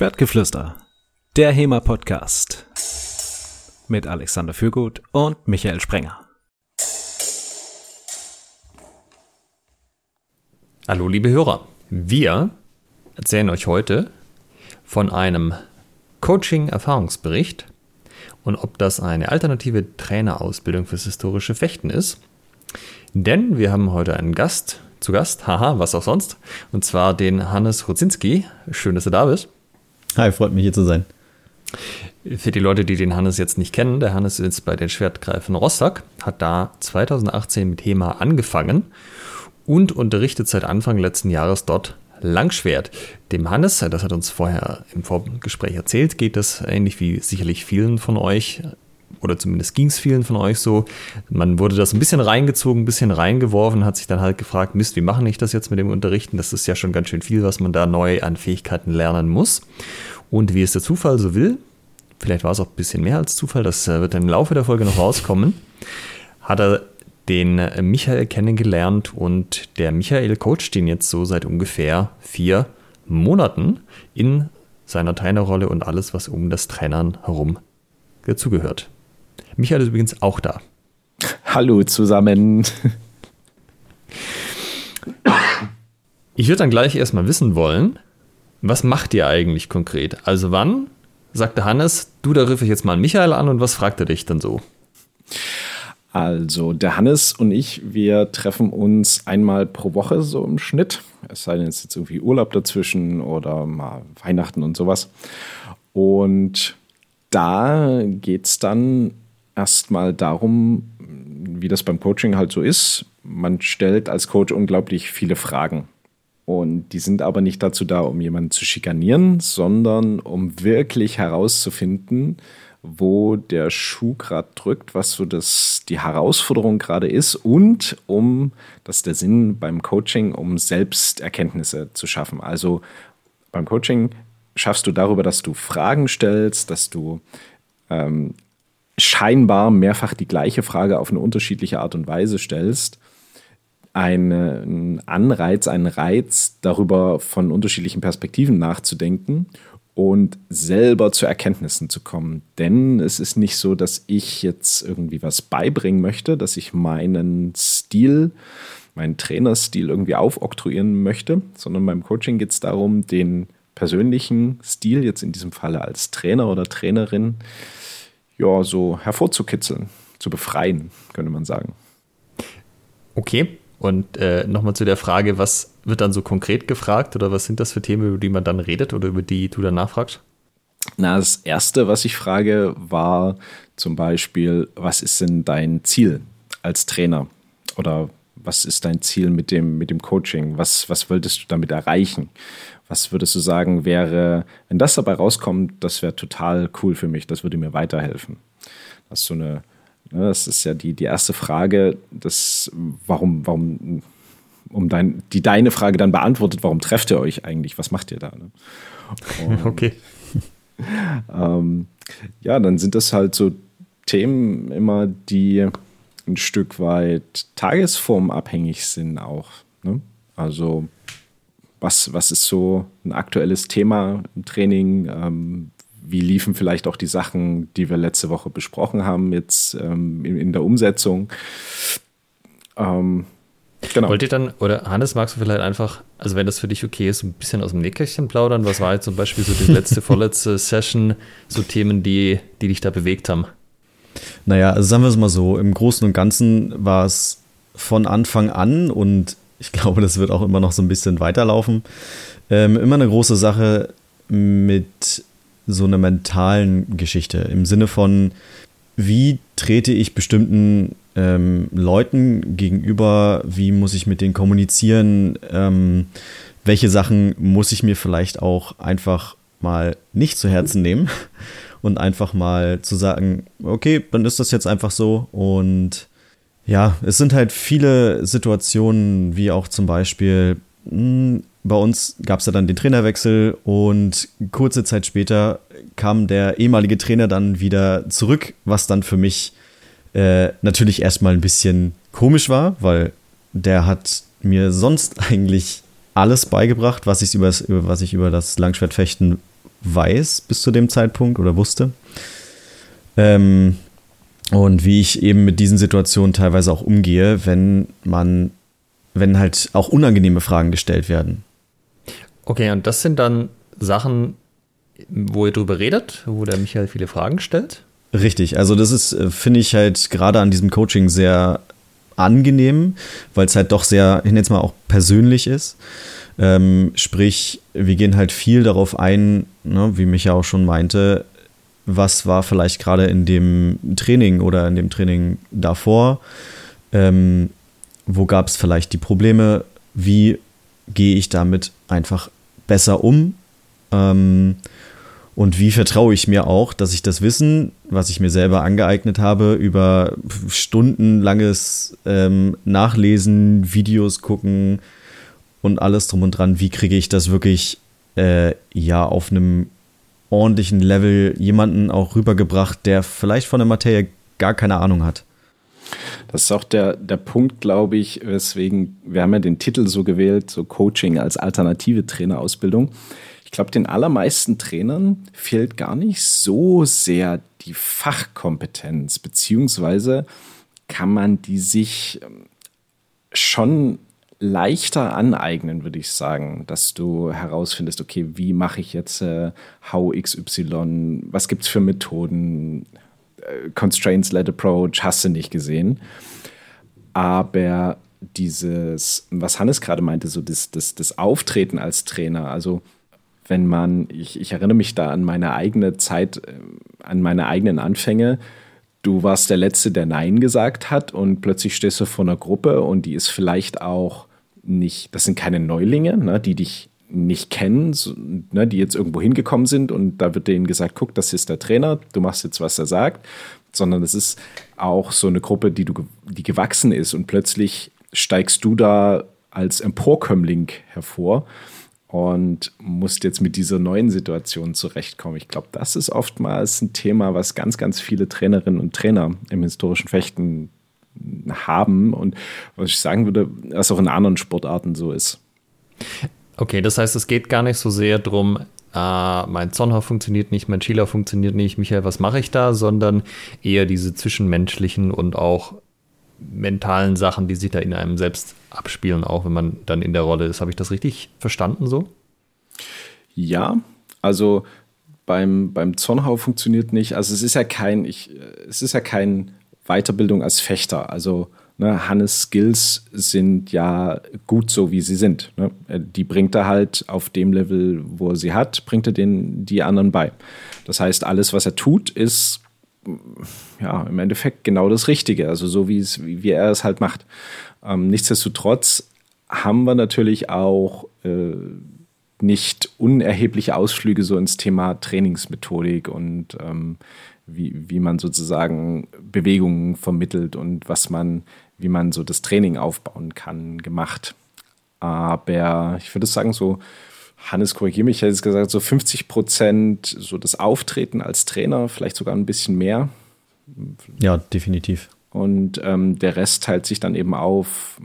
Schwertgeflüster, der HEMA-Podcast mit Alexander Fürgut und Michael Sprenger. Hallo liebe Hörer, wir erzählen euch heute von einem Coaching-Erfahrungsbericht und ob das eine alternative Trainerausbildung fürs historische Fechten ist. Denn wir haben heute einen Gast zu Gast, haha, was auch sonst, und zwar den Hannes Rudzinski. Schön, dass du da bist. Hi, freut mich hier zu sein. Für die Leute, die den Hannes jetzt nicht kennen, der Hannes ist bei den Schwertgreifen Rostock, hat da 2018 mit Thema angefangen und unterrichtet seit Anfang letzten Jahres dort Langschwert. Dem Hannes, das hat uns vorher im Vorgespräch erzählt, geht das ähnlich wie sicherlich vielen von euch oder zumindest ging es vielen von euch so. Man wurde das ein bisschen reingezogen, ein bisschen reingeworfen, hat sich dann halt gefragt, Mist, wie mache ich das jetzt mit dem Unterrichten? Das ist ja schon ganz schön viel, was man da neu an Fähigkeiten lernen muss. Und wie es der Zufall so will, vielleicht war es auch ein bisschen mehr als Zufall, das äh, wird im Laufe der Folge noch rauskommen, hat er den äh, Michael kennengelernt und der Michael coacht ihn jetzt so seit ungefähr vier Monaten in seiner Trainerrolle und alles, was um das Trainern herum dazugehört. Michael ist übrigens auch da. Hallo zusammen. Ich würde dann gleich erstmal wissen wollen, was macht ihr eigentlich konkret? Also wann sagte Hannes, du, da rief ich jetzt mal Michael an und was fragt er dich dann so? Also der Hannes und ich, wir treffen uns einmal pro Woche so im Schnitt. Es sei denn, es ist jetzt irgendwie Urlaub dazwischen oder mal Weihnachten und sowas. Und da geht es dann erstmal darum, wie das beim Coaching halt so ist. Man stellt als Coach unglaublich viele Fragen. Und die sind aber nicht dazu da, um jemanden zu schikanieren, sondern um wirklich herauszufinden, wo der Schuh gerade drückt, was so das, die Herausforderung gerade ist und um, das ist der Sinn beim Coaching, um Selbsterkenntnisse zu schaffen. Also beim Coaching schaffst du darüber, dass du Fragen stellst, dass du ähm, scheinbar mehrfach die gleiche Frage auf eine unterschiedliche Art und Weise stellst, einen Anreiz, einen Reiz, darüber von unterschiedlichen Perspektiven nachzudenken und selber zu Erkenntnissen zu kommen. Denn es ist nicht so, dass ich jetzt irgendwie was beibringen möchte, dass ich meinen Stil, meinen Trainerstil irgendwie aufoktroyieren möchte, sondern beim Coaching geht es darum, den persönlichen Stil, jetzt in diesem Falle als Trainer oder Trainerin, ja, so hervorzukitzeln, zu befreien, könnte man sagen. Okay. Und äh, nochmal zu der Frage, was wird dann so konkret gefragt oder was sind das für Themen, über die man dann redet oder über die du dann nachfragst? Na, das erste, was ich frage, war zum Beispiel, was ist denn dein Ziel als Trainer? Oder was ist dein Ziel mit dem, mit dem Coaching? Was, was wolltest du damit erreichen? Was würdest du sagen, wäre, wenn das dabei rauskommt, das wäre total cool für mich, das würde mir weiterhelfen. Das ist so eine, ne, das ist ja die, die erste Frage, das, warum, warum, um dein, die deine Frage dann beantwortet, warum trefft ihr euch eigentlich? Was macht ihr da? Ne? Und, okay. ähm, ja, dann sind das halt so Themen immer, die ein Stück weit tagesformabhängig sind auch. Ne? Also was, was ist so ein aktuelles Thema im Training? Ähm, wie liefen vielleicht auch die Sachen, die wir letzte Woche besprochen haben, jetzt ähm, in, in, der Umsetzung? Ähm, genau. Wollt ihr dann, oder Hannes, magst du vielleicht einfach, also wenn das für dich okay ist, ein bisschen aus dem Nähkästchen plaudern? Was war jetzt zum Beispiel so die letzte, vorletzte Session, so Themen, die, die dich da bewegt haben? Naja, also sagen wir es mal so, im Großen und Ganzen war es von Anfang an und ich glaube, das wird auch immer noch so ein bisschen weiterlaufen. Ähm, immer eine große Sache mit so einer mentalen Geschichte im Sinne von, wie trete ich bestimmten ähm, Leuten gegenüber, wie muss ich mit denen kommunizieren, ähm, welche Sachen muss ich mir vielleicht auch einfach mal nicht zu Herzen nehmen und einfach mal zu sagen, okay, dann ist das jetzt einfach so. Und ja, es sind halt viele Situationen, wie auch zum Beispiel, hm, bei uns gab es ja dann den Trainerwechsel und kurze Zeit später kam der ehemalige Trainer dann wieder zurück, was dann für mich äh, natürlich erstmal ein bisschen komisch war, weil der hat mir sonst eigentlich alles beigebracht, was ich über, was ich über das Langschwertfechten weiß bis zu dem Zeitpunkt oder wusste. Ähm, und wie ich eben mit diesen Situationen teilweise auch umgehe, wenn man, wenn halt auch unangenehme Fragen gestellt werden. Okay, und das sind dann Sachen, wo ihr drüber redet, wo der Michael viele Fragen stellt? Richtig, also das ist, äh, finde ich halt gerade an diesem Coaching sehr angenehm, weil es halt doch sehr, ich nenne es mal auch persönlich ist. Ähm, sprich, wir gehen halt viel darauf ein, ne, wie Micha auch schon meinte, was war vielleicht gerade in dem Training oder in dem Training davor, ähm, wo gab es vielleicht die Probleme, wie gehe ich damit einfach besser um? Ähm, und wie vertraue ich mir auch, dass ich das Wissen, was ich mir selber angeeignet habe, über stundenlanges ähm, Nachlesen, Videos gucken und alles drum und dran, wie kriege ich das wirklich äh, ja auf einem ordentlichen Level jemanden auch rübergebracht, der vielleicht von der Materie gar keine Ahnung hat. Das ist auch der, der Punkt, glaube ich, weswegen, wir haben ja den Titel so gewählt, so Coaching als alternative Trainerausbildung. Ich glaube, den allermeisten Trainern fehlt gar nicht so sehr die Fachkompetenz, beziehungsweise kann man die sich ähm, schon leichter aneignen, würde ich sagen, dass du herausfindest, okay, wie mache ich jetzt äh, XY, was gibt es für Methoden, äh, Constraints-led Approach, hast du nicht gesehen. Aber dieses, was Hannes gerade meinte, so das, das, das Auftreten als Trainer, also wenn man, ich, ich erinnere mich da an meine eigene Zeit, äh, an meine eigenen Anfänge. Du warst der Letzte, der Nein gesagt hat und plötzlich stehst du vor einer Gruppe und die ist vielleicht auch nicht, das sind keine Neulinge, ne, die dich nicht kennen, so, ne, die jetzt irgendwo hingekommen sind und da wird denen gesagt, guck, das ist der Trainer, du machst jetzt, was er sagt, sondern es ist auch so eine Gruppe, die du, die gewachsen ist und plötzlich steigst du da als Emporkömmling hervor und musst jetzt mit dieser neuen Situation zurechtkommen. Ich glaube, das ist oftmals ein Thema, was ganz, ganz viele Trainerinnen und Trainer im historischen Fechten haben und was ich sagen würde, was auch in anderen Sportarten so ist. Okay, das heißt, es geht gar nicht so sehr darum, äh, mein Zonner funktioniert nicht, mein Schieler funktioniert nicht, Michael, was mache ich da, sondern eher diese zwischenmenschlichen und auch mentalen Sachen, die sich da in einem selbst abspielen, auch wenn man dann in der Rolle ist. Habe ich das richtig verstanden so? Ja, also beim, beim Zornhau funktioniert nicht. Also es ist ja kein, ich, es ist ja kein Weiterbildung als Fechter. Also ne, Hannes Skills sind ja gut so, wie sie sind. Ne? Die bringt er halt auf dem Level, wo er sie hat, bringt er den die anderen bei. Das heißt, alles, was er tut, ist ja, im Endeffekt genau das Richtige, also so wie, es, wie er es halt macht. Ähm, nichtsdestotrotz haben wir natürlich auch äh, nicht unerhebliche Ausflüge so ins Thema Trainingsmethodik und ähm, wie, wie man sozusagen Bewegungen vermittelt und was man, wie man so das Training aufbauen kann, gemacht. Aber ich würde sagen, so Hannes, korrigiere mich, ich hätte gesagt, so 50 Prozent so das Auftreten als Trainer, vielleicht sogar ein bisschen mehr. Ja, definitiv. Und ähm, der Rest teilt sich dann eben auf,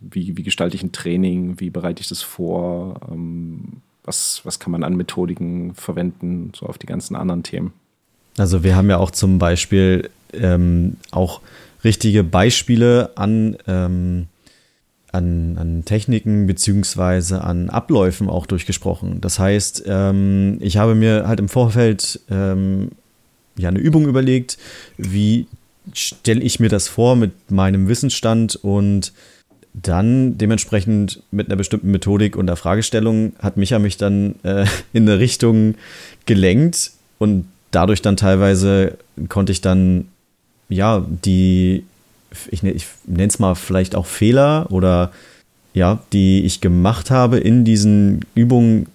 wie, wie gestalte ich ein Training, wie bereite ich das vor, ähm, was, was kann man an Methodiken verwenden, so auf die ganzen anderen Themen. Also wir haben ja auch zum Beispiel ähm, auch richtige Beispiele an ähm, an, an Techniken beziehungsweise an Abläufen auch durchgesprochen. Das heißt, ähm, ich habe mir halt im Vorfeld ähm, ja eine Übung überlegt, wie stelle ich mir das vor mit meinem Wissensstand und dann dementsprechend mit einer bestimmten Methodik und der Fragestellung hat Micha mich dann äh, in eine Richtung gelenkt und dadurch dann teilweise konnte ich dann ja die ich, ich nenne es mal vielleicht auch Fehler oder ja, die ich gemacht habe in diesen Übungen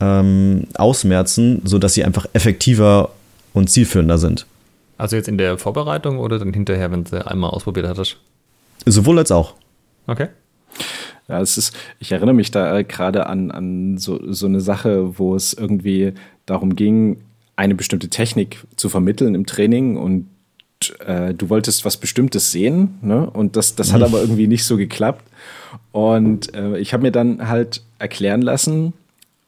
ähm, ausmerzen, sodass sie einfach effektiver und zielführender sind. Also jetzt in der Vorbereitung oder dann hinterher, wenn du einmal ausprobiert hattest? Sowohl als auch. Okay. Ja, es ist, ich erinnere mich da äh, gerade an, an so, so eine Sache, wo es irgendwie darum ging, eine bestimmte Technik zu vermitteln im Training und äh, du wolltest was Bestimmtes sehen, ne? Und das, das hat mhm. aber irgendwie nicht so geklappt. Und äh, ich habe mir dann halt erklären lassen,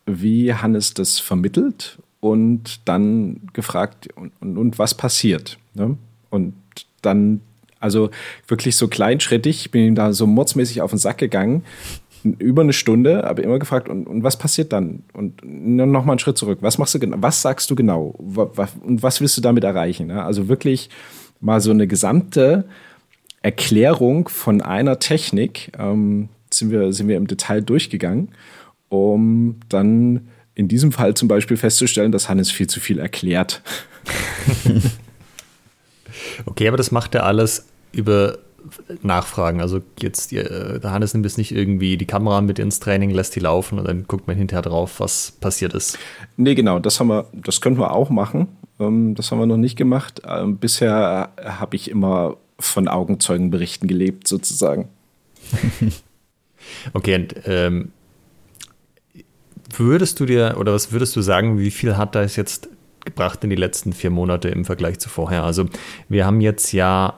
wie Hannes das vermittelt und dann gefragt, und, und, und was passiert. Ne? Und dann, also wirklich so kleinschrittig, ich bin ihm da so mordsmäßig auf den Sack gegangen, über eine Stunde, aber immer gefragt, und, und was passiert dann? Und noch mal einen Schritt zurück. Was machst du genau? Was sagst du genau? Und was willst du damit erreichen? Also wirklich mal so eine gesamte Erklärung von einer Technik ähm, sind, wir, sind wir im Detail durchgegangen, um dann in diesem Fall zum Beispiel festzustellen, dass Hannes viel zu viel erklärt. okay, aber das macht er alles über Nachfragen. Also jetzt, der Hannes nimmt jetzt nicht irgendwie die Kamera mit ins Training, lässt die laufen und dann guckt man hinterher drauf, was passiert ist. Nee, genau, das haben wir, das können wir auch machen. Ähm, das haben wir noch nicht gemacht. Ähm, bisher habe ich immer von Augenzeugenberichten gelebt, sozusagen. okay, und ähm, würdest du dir, oder was würdest du sagen, wie viel hat das jetzt gebracht in die letzten vier Monate im Vergleich zu vorher? Also wir haben jetzt ja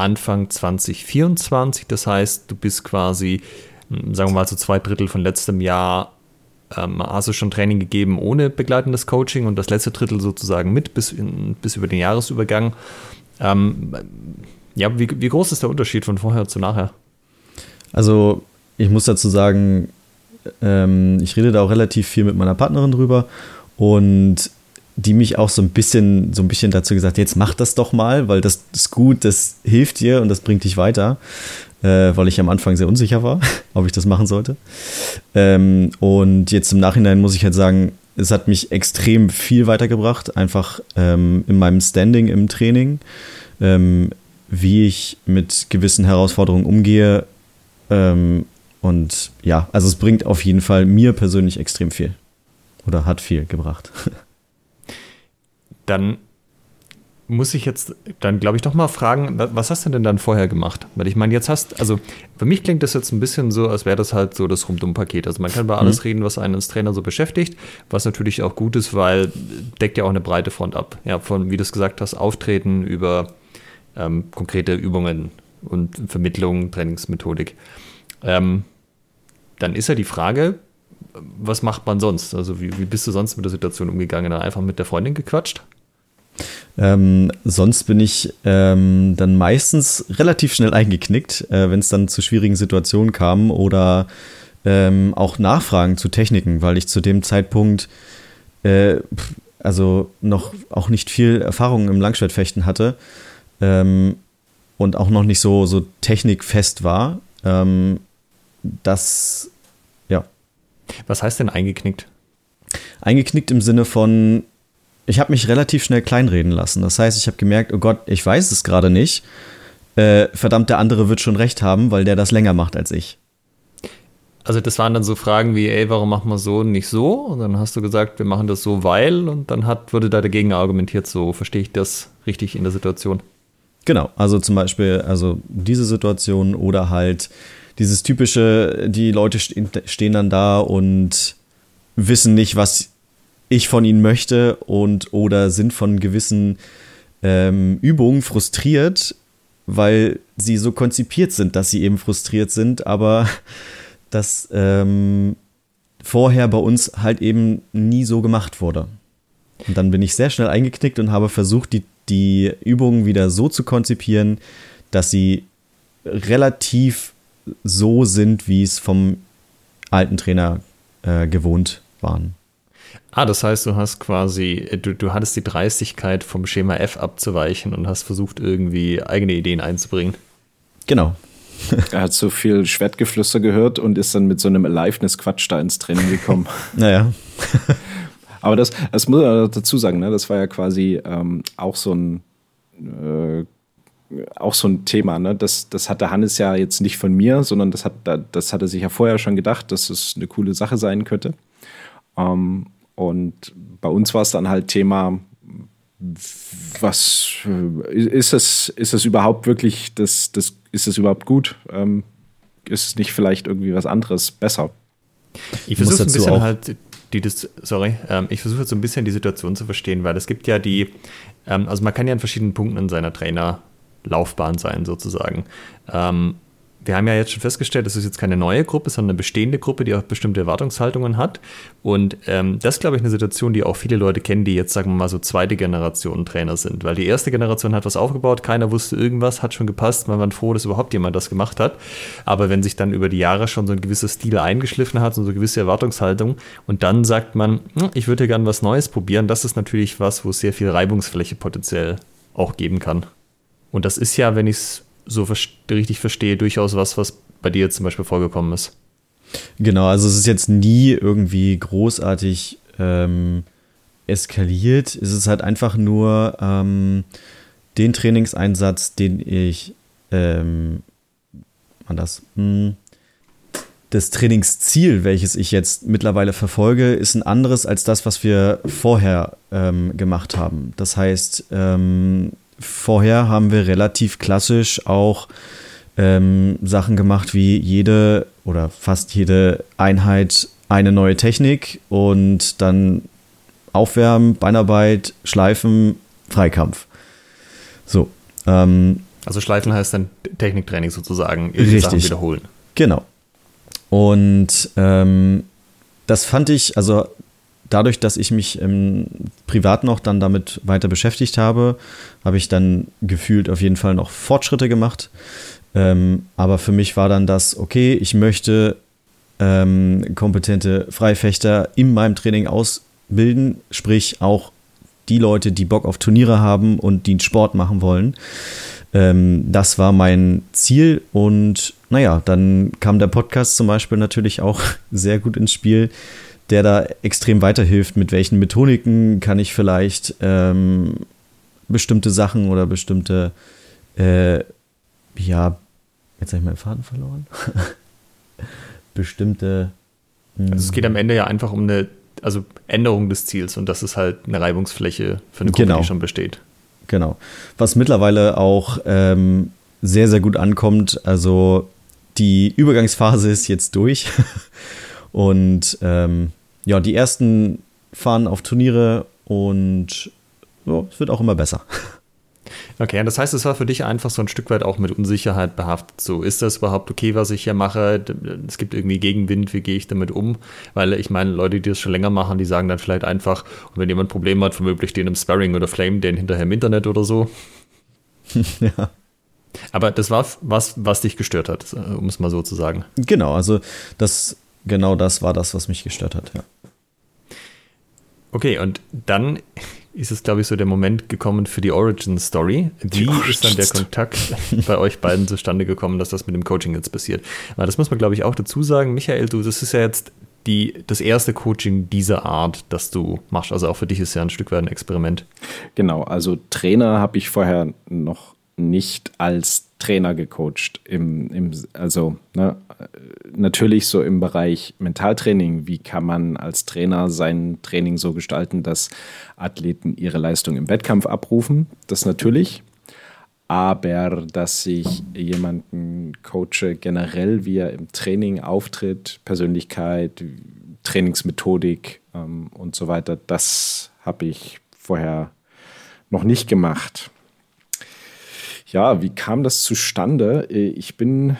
Anfang 2024, das heißt, du bist quasi, hm, sagen wir mal, so zwei Drittel von letztem Jahr ähm, hast du schon Training gegeben ohne begleitendes Coaching und das letzte Drittel sozusagen mit bis, in, bis über den Jahresübergang. Ähm, ja, wie, wie groß ist der Unterschied von vorher zu nachher? Also, ich muss dazu sagen, ähm, ich rede da auch relativ viel mit meiner Partnerin drüber und die mich auch so ein bisschen, so ein bisschen dazu gesagt, jetzt mach das doch mal, weil das ist gut, das hilft dir und das bringt dich weiter, äh, weil ich am Anfang sehr unsicher war, ob ich das machen sollte. Ähm, und jetzt im Nachhinein muss ich halt sagen, es hat mich extrem viel weitergebracht, einfach ähm, in meinem Standing im Training, ähm, wie ich mit gewissen Herausforderungen umgehe. Ähm, und ja, also es bringt auf jeden Fall mir persönlich extrem viel. Oder hat viel gebracht. Dann muss ich jetzt dann, glaube ich, doch mal fragen, was hast du denn dann vorher gemacht? Weil ich meine, jetzt hast, also für mich klingt das jetzt ein bisschen so, als wäre das halt so das Rundum-Paket. Also man kann über alles mhm. reden, was einen als Trainer so beschäftigt, was natürlich auch gut ist, weil deckt ja auch eine breite Front ab. Ja, von, wie du es gesagt hast, Auftreten über ähm, konkrete Übungen und Vermittlung, Trainingsmethodik. Ähm, dann ist ja die Frage, was macht man sonst? Also wie, wie bist du sonst mit der Situation umgegangen? Einfach mit der Freundin gequatscht? Ähm, sonst bin ich ähm, dann meistens relativ schnell eingeknickt, äh, wenn es dann zu schwierigen Situationen kam oder ähm, auch Nachfragen zu Techniken, weil ich zu dem Zeitpunkt äh, also noch auch nicht viel Erfahrung im Langschwertfechten hatte ähm, und auch noch nicht so, so technikfest war. Ähm, das, ja. Was heißt denn eingeknickt? Eingeknickt im Sinne von, ich habe mich relativ schnell kleinreden lassen. Das heißt, ich habe gemerkt, oh Gott, ich weiß es gerade nicht. Äh, verdammt, der andere wird schon recht haben, weil der das länger macht als ich. Also das waren dann so Fragen wie, ey, warum machen wir so und nicht so? Und dann hast du gesagt, wir machen das so, weil. Und dann hat, wurde da dagegen argumentiert, so verstehe ich das richtig in der Situation. Genau, also zum Beispiel, also diese Situation oder halt dieses typische, die Leute stehen dann da und wissen nicht, was ich von ihnen möchte und oder sind von gewissen ähm, Übungen frustriert, weil sie so konzipiert sind, dass sie eben frustriert sind, aber das ähm, vorher bei uns halt eben nie so gemacht wurde. Und dann bin ich sehr schnell eingeknickt und habe versucht, die, die Übungen wieder so zu konzipieren, dass sie relativ so sind, wie es vom alten Trainer äh, gewohnt waren. Ah, das heißt, du hast quasi, du, du hattest die Dreistigkeit vom Schema F abzuweichen und hast versucht, irgendwie eigene Ideen einzubringen. Genau. er hat so viel Schwertgeflüster gehört und ist dann mit so einem Aliveness-Quatsch da ins Training gekommen. naja. Aber das, das muss man dazu sagen, ne? das war ja quasi ähm, auch so ein äh, auch so ein Thema. Ne? Das, das hatte Hannes ja jetzt nicht von mir, sondern das hat, das hat er sich ja vorher schon gedacht, dass es eine coole Sache sein könnte. Ähm, und bei uns war es dann halt Thema, was ist es, ist es überhaupt wirklich, das, das, ist es überhaupt gut? Ähm, ist es nicht vielleicht irgendwie was anderes besser? Ich versuche ein bisschen halt die, das, sorry, ähm, ich versuche jetzt so ein bisschen die Situation zu verstehen, weil es gibt ja die, ähm, also man kann ja an verschiedenen Punkten in seiner Trainerlaufbahn sein sozusagen. Ähm, wir haben ja jetzt schon festgestellt, das ist jetzt keine neue Gruppe, sondern eine bestehende Gruppe, die auch bestimmte Erwartungshaltungen hat. Und ähm, das ist, glaube ich, eine Situation, die auch viele Leute kennen, die jetzt, sagen wir mal, so zweite Generation Trainer sind. Weil die erste Generation hat was aufgebaut, keiner wusste irgendwas, hat schon gepasst, man war froh, dass überhaupt jemand das gemacht hat. Aber wenn sich dann über die Jahre schon so ein gewisser Stil eingeschliffen hat so eine gewisse Erwartungshaltung und dann sagt man, hm, ich würde gerne was Neues probieren, das ist natürlich was, wo es sehr viel Reibungsfläche potenziell auch geben kann. Und das ist ja, wenn ich es so richtig verstehe, durchaus was, was bei dir zum Beispiel vorgekommen ist. Genau, also es ist jetzt nie irgendwie großartig ähm, eskaliert. Es ist halt einfach nur ähm, den Trainingseinsatz, den ich, ähm, das, hm, das Trainingsziel, welches ich jetzt mittlerweile verfolge, ist ein anderes als das, was wir vorher ähm, gemacht haben. Das heißt, ähm, vorher haben wir relativ klassisch auch ähm, Sachen gemacht wie jede oder fast jede Einheit eine neue Technik und dann Aufwärmen, Beinarbeit, Schleifen, Freikampf. So. Ähm, also Schleifen heißt dann Techniktraining sozusagen, richtig. Sachen wiederholen. Genau. Und ähm, das fand ich, also dadurch, dass ich mich im Privat noch dann damit weiter beschäftigt habe, habe ich dann gefühlt auf jeden Fall noch Fortschritte gemacht. Ähm, aber für mich war dann das, okay, ich möchte ähm, kompetente Freifechter in meinem Training ausbilden, sprich auch die Leute, die Bock auf Turniere haben und die einen Sport machen wollen. Ähm, das war mein Ziel und naja, dann kam der Podcast zum Beispiel natürlich auch sehr gut ins Spiel der da extrem weiterhilft. Mit welchen Methodiken kann ich vielleicht ähm, bestimmte Sachen oder bestimmte, äh, ja, jetzt habe ich meinen Faden verloren. bestimmte. Also es geht am Ende ja einfach um eine also Änderung des Ziels und das ist halt eine Reibungsfläche für eine Gruppe, genau. die schon besteht. Genau. Was mittlerweile auch ähm, sehr, sehr gut ankommt. Also die Übergangsphase ist jetzt durch. und ähm, ja, die ersten fahren auf Turniere und ja, es wird auch immer besser. Okay, das heißt, es war für dich einfach so ein Stück weit auch mit Unsicherheit behaftet. So, ist das überhaupt okay, was ich hier mache? Es gibt irgendwie Gegenwind, wie gehe ich damit um? Weil ich meine, Leute, die das schon länger machen, die sagen dann vielleicht einfach, wenn jemand ein Problem hat, womöglich den im Sparring oder Flame, den hinterher im Internet oder so. ja. Aber das war was, was dich gestört hat, um es mal so zu sagen. Genau, also das, genau das war das, was mich gestört hat, ja. Okay, und dann ist es, glaube ich, so der Moment gekommen für die Origin Story. Wie ist dann der Kontakt bei euch beiden zustande gekommen, dass das mit dem Coaching jetzt passiert? Weil das muss man, glaube ich, auch dazu sagen. Michael, du, das ist ja jetzt die, das erste Coaching dieser Art, das du machst. Also auch für dich ist ja ein Stück weit ein Experiment. Genau, also Trainer habe ich vorher noch nicht als Trainer gecoacht. Im, im, also ne, natürlich so im Bereich Mentaltraining. Wie kann man als Trainer sein Training so gestalten, dass Athleten ihre Leistung im Wettkampf abrufen? Das natürlich. Aber dass ich jemanden coache, generell wie er im Training auftritt, Persönlichkeit, Trainingsmethodik ähm, und so weiter, das habe ich vorher noch nicht gemacht. Ja, wie kam das zustande? Äh, ich bin,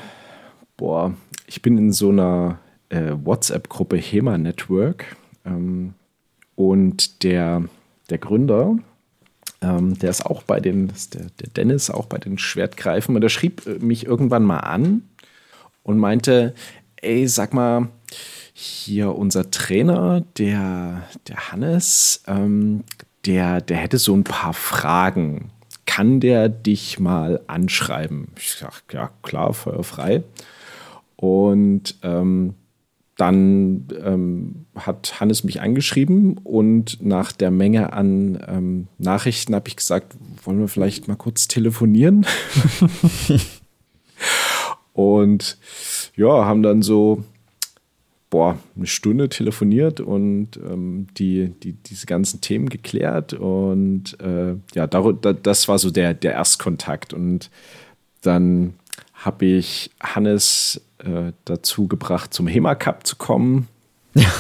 boah, ich bin in so einer äh, WhatsApp-Gruppe HEMA Network ähm, und der, der Gründer, ähm, der ist auch bei den, der, der Dennis auch bei den Schwertgreifen und der schrieb äh, mich irgendwann mal an und meinte, ey, sag mal, hier unser Trainer, der, der Hannes, ähm, der, der hätte so ein paar Fragen kann der dich mal anschreiben? Ich sage, ja, klar, feuerfrei. Und ähm, dann ähm, hat Hannes mich angeschrieben und nach der Menge an ähm, Nachrichten habe ich gesagt, wollen wir vielleicht mal kurz telefonieren? und ja, haben dann so boah, eine Stunde telefoniert und ähm, die, die, diese ganzen Themen geklärt. Und äh, ja, das war so der, der Erstkontakt. Und dann habe ich Hannes äh, dazu gebracht, zum HEMA Cup zu kommen. Ja.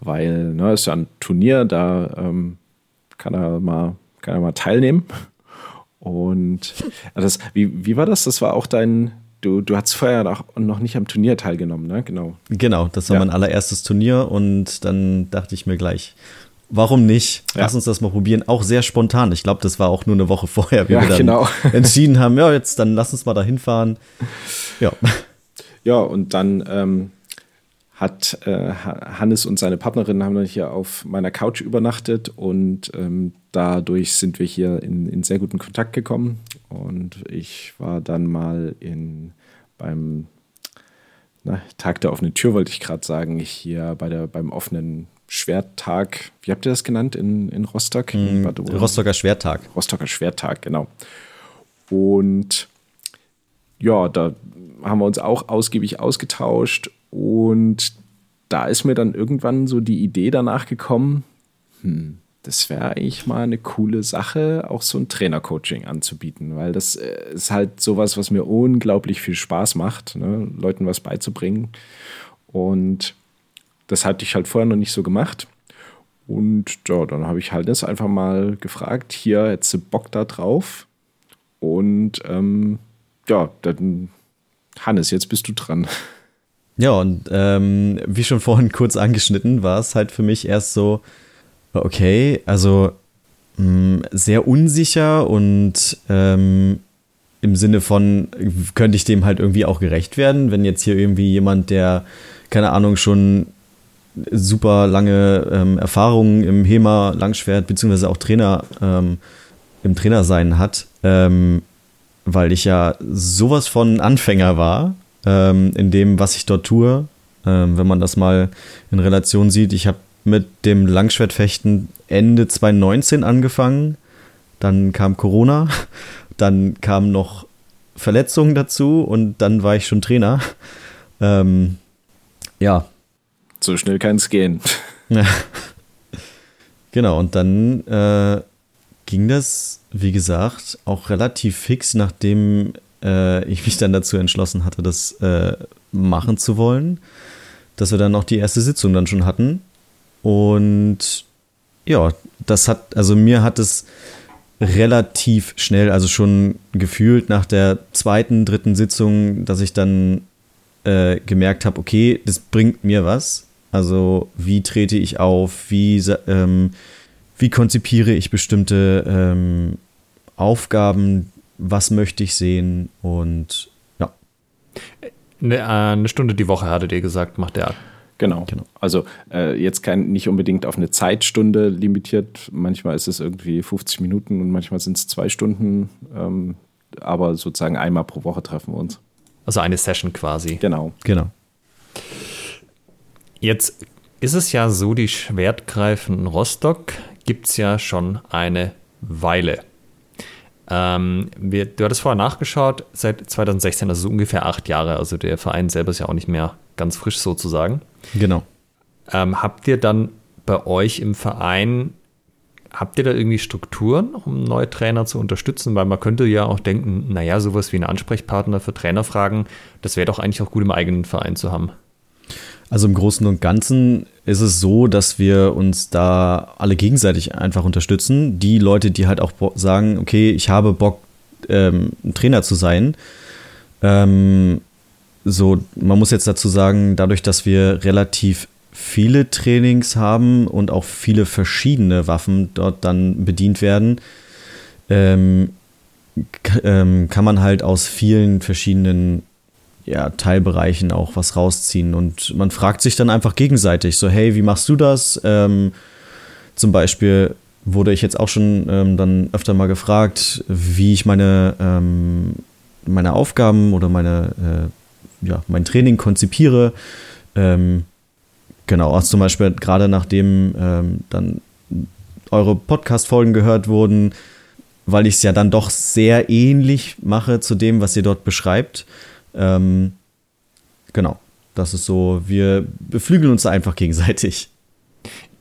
Weil, ne, ist ja ein Turnier, da ähm, kann er mal, kann er mal teilnehmen. Und das, wie, wie war das? Das war auch dein, du, du hast vorher noch, noch nicht am Turnier teilgenommen, ne? Genau. Genau, das war ja. mein allererstes Turnier und dann dachte ich mir gleich, warum nicht? Lass ja. uns das mal probieren. Auch sehr spontan. Ich glaube, das war auch nur eine Woche vorher, wie ja, wir dann genau. entschieden haben, ja, jetzt dann lass uns mal da hinfahren. Ja. Ja, und dann ähm, hat äh, Hannes und seine Partnerin haben dann hier auf meiner Couch übernachtet und ähm, dadurch sind wir hier in, in sehr guten Kontakt gekommen. Und ich war dann mal in beim na, Tag der offenen Tür, wollte ich gerade sagen, hier bei der, beim offenen Schwerttag, wie habt ihr das genannt in, in Rostock? Mm, Rostocker Schwerttag. Rostocker Schwerttag, genau. Und ja, da haben wir uns auch ausgiebig ausgetauscht und da ist mir dann irgendwann so die Idee danach gekommen, hm, das wäre eigentlich mal eine coole Sache, auch so ein Trainercoaching anzubieten, weil das äh, ist halt sowas, was mir unglaublich viel Spaß macht, ne? Leuten was beizubringen. Und das hatte ich halt vorher noch nicht so gemacht. Und ja, dann habe ich halt das einfach mal gefragt, hier, hättest du Bock da drauf? Und ähm, ja, dann, Hannes, jetzt bist du dran. Ja, und ähm, wie schon vorhin kurz angeschnitten, war es halt für mich erst so, okay, also mh, mm, sehr unsicher und ähm, im Sinne von, könnte ich dem halt irgendwie auch gerecht werden, wenn jetzt hier irgendwie jemand, der, keine Ahnung, schon super lange ähm, Erfahrungen im HEMA, Langschwert, beziehungsweise auch Trainer ähm, im Trainersein hat, ähm, weil ich ja sowas von Anfänger war ähm, in dem, was ich dort tue. Ähm, wenn man das mal in Relation sieht, ich habe mit dem Langschwertfechten Ende 2019 angefangen, dann kam Corona, dann kamen noch Verletzungen dazu und dann war ich schon Trainer. Ähm, ja, so schnell kann es gehen. Ja. Genau, und dann äh, ging das, wie gesagt, auch relativ fix, nachdem äh, ich mich dann dazu entschlossen hatte, das äh, machen zu wollen, dass wir dann noch die erste Sitzung dann schon hatten. Und ja, das hat, also mir hat es relativ schnell, also schon gefühlt nach der zweiten, dritten Sitzung, dass ich dann äh, gemerkt habe, okay, das bringt mir was. Also wie trete ich auf, wie, ähm, wie konzipiere ich bestimmte ähm, Aufgaben, was möchte ich sehen und ja. Eine, äh, eine, Stunde die Woche hattet ihr gesagt, macht der. Genau. genau. Also äh, jetzt kein, nicht unbedingt auf eine Zeitstunde limitiert. Manchmal ist es irgendwie 50 Minuten und manchmal sind es zwei Stunden. Ähm, aber sozusagen einmal pro Woche treffen wir uns. Also eine Session quasi. Genau. Genau. Jetzt ist es ja so, die Schwertgreifen in Rostock gibt es ja schon eine Weile. Ähm, wir, du hattest vorher nachgeschaut, seit 2016, also so ungefähr acht Jahre. Also der Verein selber ist ja auch nicht mehr ganz frisch sozusagen. Genau. Ähm, habt ihr dann bei euch im Verein, habt ihr da irgendwie Strukturen, um neue Trainer zu unterstützen? Weil man könnte ja auch denken, naja, sowas wie ein Ansprechpartner für Trainerfragen, das wäre doch eigentlich auch gut im eigenen Verein zu haben. Also im Großen und Ganzen ist es so, dass wir uns da alle gegenseitig einfach unterstützen. Die Leute, die halt auch sagen, okay, ich habe Bock, ähm, ein Trainer zu sein. Ähm, so, man muss jetzt dazu sagen, dadurch, dass wir relativ viele Trainings haben und auch viele verschiedene Waffen dort dann bedient werden, ähm, ähm kann man halt aus vielen verschiedenen ja, Teilbereichen auch was rausziehen. Und man fragt sich dann einfach gegenseitig, so, hey, wie machst du das? Ähm, zum Beispiel wurde ich jetzt auch schon ähm, dann öfter mal gefragt, wie ich meine, ähm, meine Aufgaben oder meine, äh, ja, mein Training konzipiere. Ähm, genau, auch zum Beispiel gerade nachdem ähm, dann eure Podcast-Folgen gehört wurden, weil ich es ja dann doch sehr ähnlich mache zu dem, was ihr dort beschreibt. Ähm, genau, das ist so, wir beflügeln uns da einfach gegenseitig.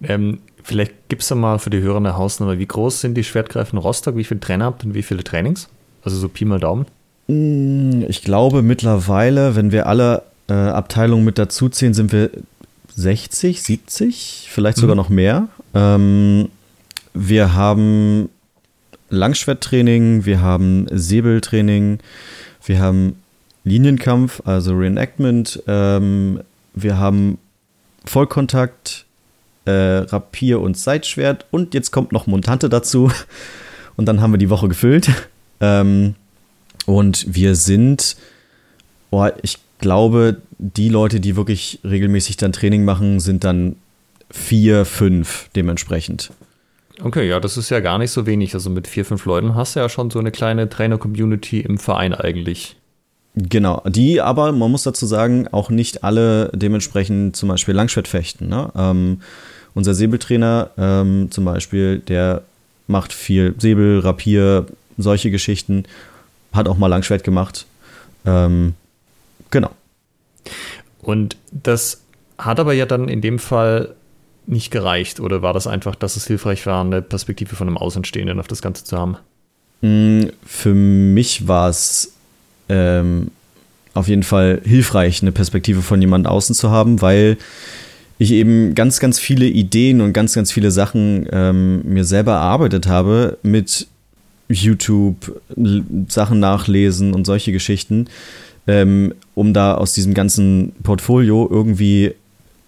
Ähm, vielleicht gibst du mal für die Hörer eine Hausnummer. Wie groß sind die Schwertgreifen Rostock? Wie viele Trainer habt und wie viele Trainings? Also so Pi mal Daumen. Mm, ich glaube mittlerweile, wenn wir alle äh, Abteilungen mit dazuziehen, sind wir 60, 70, vielleicht sogar mhm. noch mehr. Ähm, wir haben Langschwerttraining, wir haben Säbeltraining, wir haben Linienkampf, also Reenactment. Ähm, wir haben Vollkontakt, äh, Rapier und Seitschwert und jetzt kommt noch Montante dazu. Und dann haben wir die Woche gefüllt. Ähm, und wir sind, oh, ich glaube, die Leute, die wirklich regelmäßig dann Training machen, sind dann vier, fünf dementsprechend. Okay, ja, das ist ja gar nicht so wenig. Also mit vier, fünf Leuten hast du ja schon so eine kleine Trainer-Community im Verein eigentlich. Genau, die aber, man muss dazu sagen, auch nicht alle dementsprechend zum Beispiel Langschwert fechten. Ne? Ähm, unser Säbeltrainer ähm, zum Beispiel, der macht viel Säbel, Rapier, solche Geschichten, hat auch mal Langschwert gemacht. Ähm, genau. Und das hat aber ja dann in dem Fall nicht gereicht oder war das einfach, dass es hilfreich war, eine Perspektive von einem Außenstehenden auf das Ganze zu haben? Mm, für mich war es ähm, auf jeden Fall hilfreich, eine Perspektive von jemand außen zu haben, weil ich eben ganz, ganz viele Ideen und ganz, ganz viele Sachen ähm, mir selber erarbeitet habe mit YouTube, Sachen nachlesen und solche Geschichten, ähm, um da aus diesem ganzen Portfolio irgendwie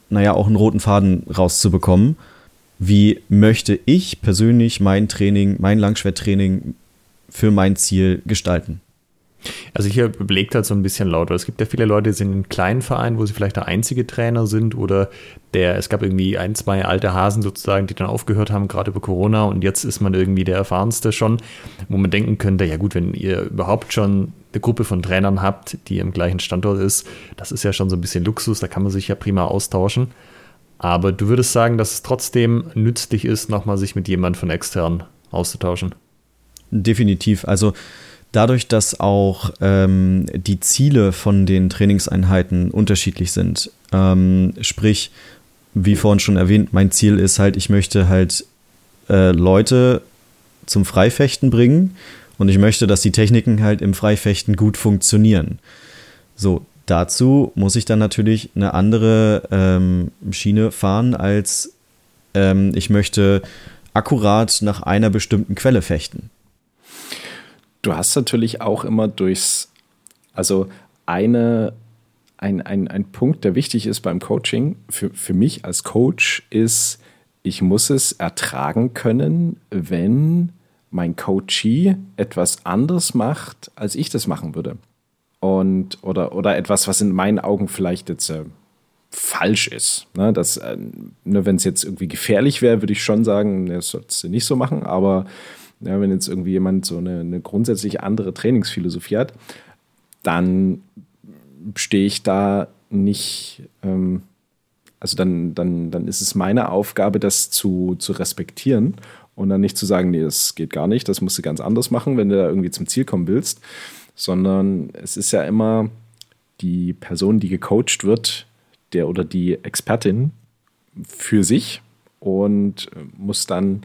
naja, auch einen roten Faden rauszubekommen. Wie möchte ich persönlich mein Training, mein Langschwerttraining für mein Ziel gestalten? Also hier überlegt halt so ein bisschen laut, weil es gibt ja viele Leute, die sind in kleinen Vereinen, wo sie vielleicht der einzige Trainer sind oder der, es gab irgendwie ein, zwei alte Hasen sozusagen, die dann aufgehört haben, gerade über Corona und jetzt ist man irgendwie der Erfahrenste schon, wo man denken könnte, ja gut, wenn ihr überhaupt schon eine Gruppe von Trainern habt, die im gleichen Standort ist, das ist ja schon so ein bisschen Luxus, da kann man sich ja prima austauschen. Aber du würdest sagen, dass es trotzdem nützlich ist, nochmal sich mit jemandem von extern auszutauschen. Definitiv. Also dadurch, dass auch ähm, die Ziele von den Trainingseinheiten unterschiedlich sind, ähm, sprich, wie vorhin schon erwähnt, mein Ziel ist halt, ich möchte halt äh, Leute zum Freifechten bringen und ich möchte, dass die Techniken halt im Freifechten gut funktionieren. So, dazu muss ich dann natürlich eine andere ähm, Schiene fahren, als ähm, ich möchte akkurat nach einer bestimmten Quelle fechten. Du hast natürlich auch immer durchs, also eine, ein, ein, ein Punkt, der wichtig ist beim Coaching, für, für mich als Coach, ist, ich muss es ertragen können, wenn mein Coachee etwas anders macht, als ich das machen würde. Und, oder, oder etwas, was in meinen Augen vielleicht jetzt äh, falsch ist. Ne? Das, äh, ne, wenn es jetzt irgendwie gefährlich wäre, würde ich schon sagen, das sollst du nicht so machen. Aber ja, wenn jetzt irgendwie jemand so eine, eine grundsätzlich andere Trainingsphilosophie hat, dann stehe ich da nicht, ähm, also dann, dann, dann ist es meine Aufgabe, das zu, zu respektieren und dann nicht zu sagen, nee, das geht gar nicht, das musst du ganz anders machen, wenn du da irgendwie zum Ziel kommen willst, sondern es ist ja immer die Person, die gecoacht wird, der oder die Expertin für sich und muss dann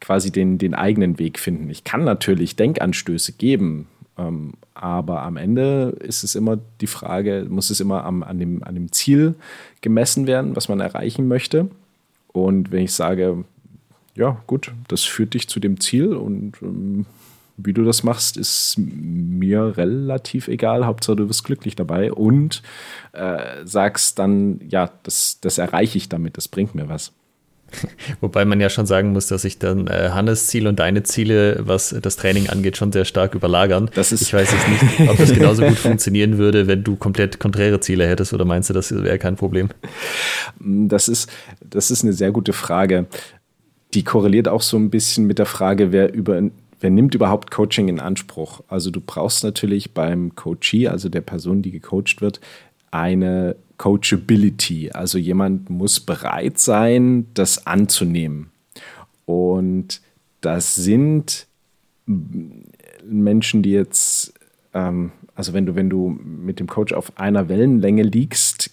quasi den, den eigenen Weg finden. Ich kann natürlich Denkanstöße geben, ähm, aber am Ende ist es immer die Frage, muss es immer am, an, dem, an dem Ziel gemessen werden, was man erreichen möchte. Und wenn ich sage, ja, gut, das führt dich zu dem Ziel und ähm, wie du das machst, ist mir relativ egal. Hauptsache, du wirst glücklich dabei und äh, sagst dann, ja, das, das erreiche ich damit, das bringt mir was. Wobei man ja schon sagen muss, dass sich dann äh, Hannes Ziel und deine Ziele, was das Training angeht, schon sehr stark überlagern. Das ist ich weiß jetzt nicht, ob das genauso gut funktionieren würde, wenn du komplett konträre Ziele hättest oder meinst du, das wäre kein Problem? Das ist, das ist eine sehr gute Frage. Die korreliert auch so ein bisschen mit der Frage, wer über wer nimmt überhaupt Coaching in Anspruch? Also du brauchst natürlich beim Coachee, also der Person, die gecoacht wird, eine Coachability. Also jemand muss bereit sein, das anzunehmen. Und das sind Menschen, die jetzt, ähm, also wenn du, wenn du mit dem Coach auf einer Wellenlänge liegst,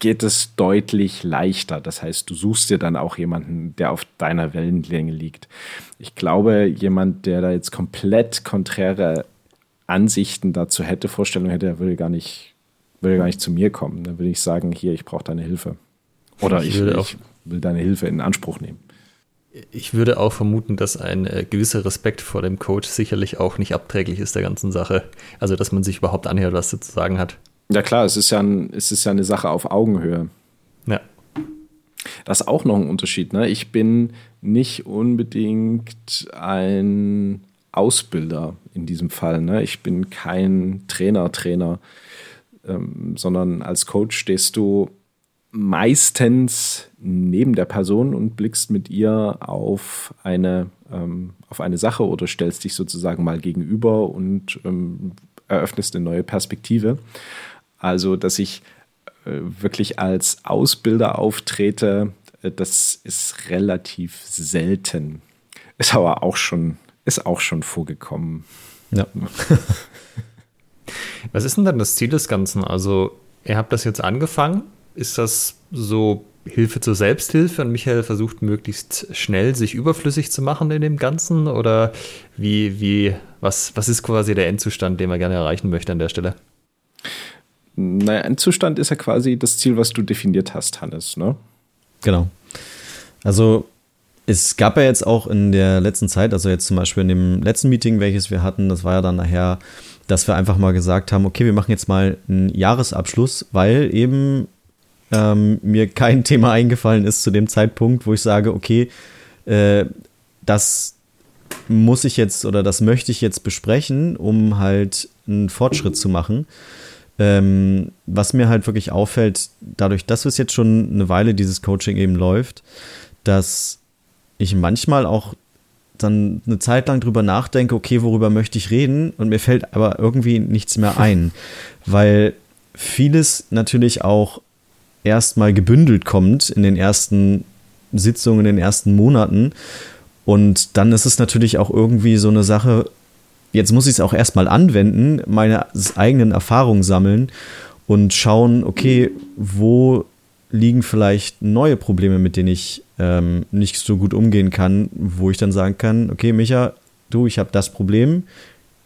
geht es deutlich leichter. Das heißt, du suchst dir dann auch jemanden, der auf deiner Wellenlänge liegt. Ich glaube, jemand, der da jetzt komplett konträre Ansichten dazu hätte, Vorstellungen hätte, der würde gar nicht würde gar nicht zu mir kommen. Dann würde ich sagen, hier, ich brauche deine Hilfe. Oder ich, ich, ich will deine Hilfe in Anspruch nehmen. Ich würde auch vermuten, dass ein äh, gewisser Respekt vor dem Coach sicherlich auch nicht abträglich ist der ganzen Sache. Also, dass man sich überhaupt anhört, was er zu sagen hat. Ja klar, es ist ja, ein, es ist ja eine Sache auf Augenhöhe. Ja. Das ist auch noch ein Unterschied. Ne? Ich bin nicht unbedingt ein Ausbilder in diesem Fall. Ne? Ich bin kein Trainer, Trainer, ähm, sondern als Coach stehst du meistens neben der Person und blickst mit ihr auf eine, ähm, auf eine Sache oder stellst dich sozusagen mal gegenüber und ähm, eröffnest eine neue Perspektive. Also, dass ich äh, wirklich als Ausbilder auftrete, äh, das ist relativ selten. Ist aber auch schon, ist auch schon vorgekommen. Ja. Was ist denn dann das Ziel des Ganzen? Also, ihr habt das jetzt angefangen. Ist das so Hilfe zur Selbsthilfe und Michael versucht möglichst schnell sich überflüssig zu machen in dem Ganzen? Oder wie, wie, was, was ist quasi der Endzustand, den man gerne erreichen möchte an der Stelle? Naja, Endzustand ist ja quasi das Ziel, was du definiert hast, Hannes, ne? Genau. Also es gab ja jetzt auch in der letzten Zeit, also jetzt zum Beispiel in dem letzten Meeting, welches wir hatten, das war ja dann nachher, dass wir einfach mal gesagt haben, okay, wir machen jetzt mal einen Jahresabschluss, weil eben ähm, mir kein Thema eingefallen ist zu dem Zeitpunkt, wo ich sage, okay, äh, das muss ich jetzt oder das möchte ich jetzt besprechen, um halt einen Fortschritt zu machen. Ähm, was mir halt wirklich auffällt, dadurch, dass es jetzt schon eine Weile dieses Coaching eben läuft, dass ich manchmal auch dann eine Zeit lang drüber nachdenke, okay, worüber möchte ich reden? Und mir fällt aber irgendwie nichts mehr ein, weil vieles natürlich auch erstmal gebündelt kommt in den ersten Sitzungen, in den ersten Monaten. Und dann ist es natürlich auch irgendwie so eine Sache, jetzt muss ich es auch erstmal anwenden, meine eigenen Erfahrungen sammeln und schauen, okay, wo liegen vielleicht neue Probleme, mit denen ich ähm, nicht so gut umgehen kann, wo ich dann sagen kann, okay, Micha, du, ich habe das Problem,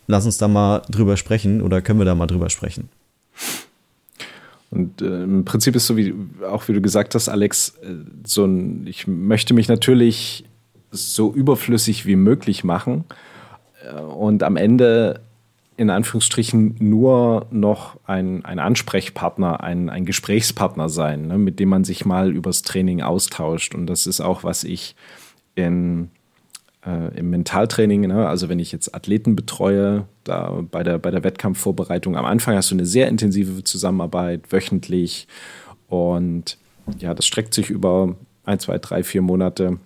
lass uns da mal drüber sprechen oder können wir da mal drüber sprechen. Und äh, im Prinzip ist so wie, auch wie du gesagt hast, Alex, äh, so ein, ich möchte mich natürlich so überflüssig wie möglich machen äh, und am Ende in Anführungsstrichen nur noch ein, ein Ansprechpartner, ein, ein Gesprächspartner sein, ne, mit dem man sich mal übers Training austauscht. Und das ist auch, was ich in äh, im Mentaltraining, ne? also wenn ich jetzt Athleten betreue, da bei der, bei der Wettkampfvorbereitung, am Anfang hast du eine sehr intensive Zusammenarbeit, wöchentlich. Und ja, das streckt sich über ein, zwei, drei, vier Monate.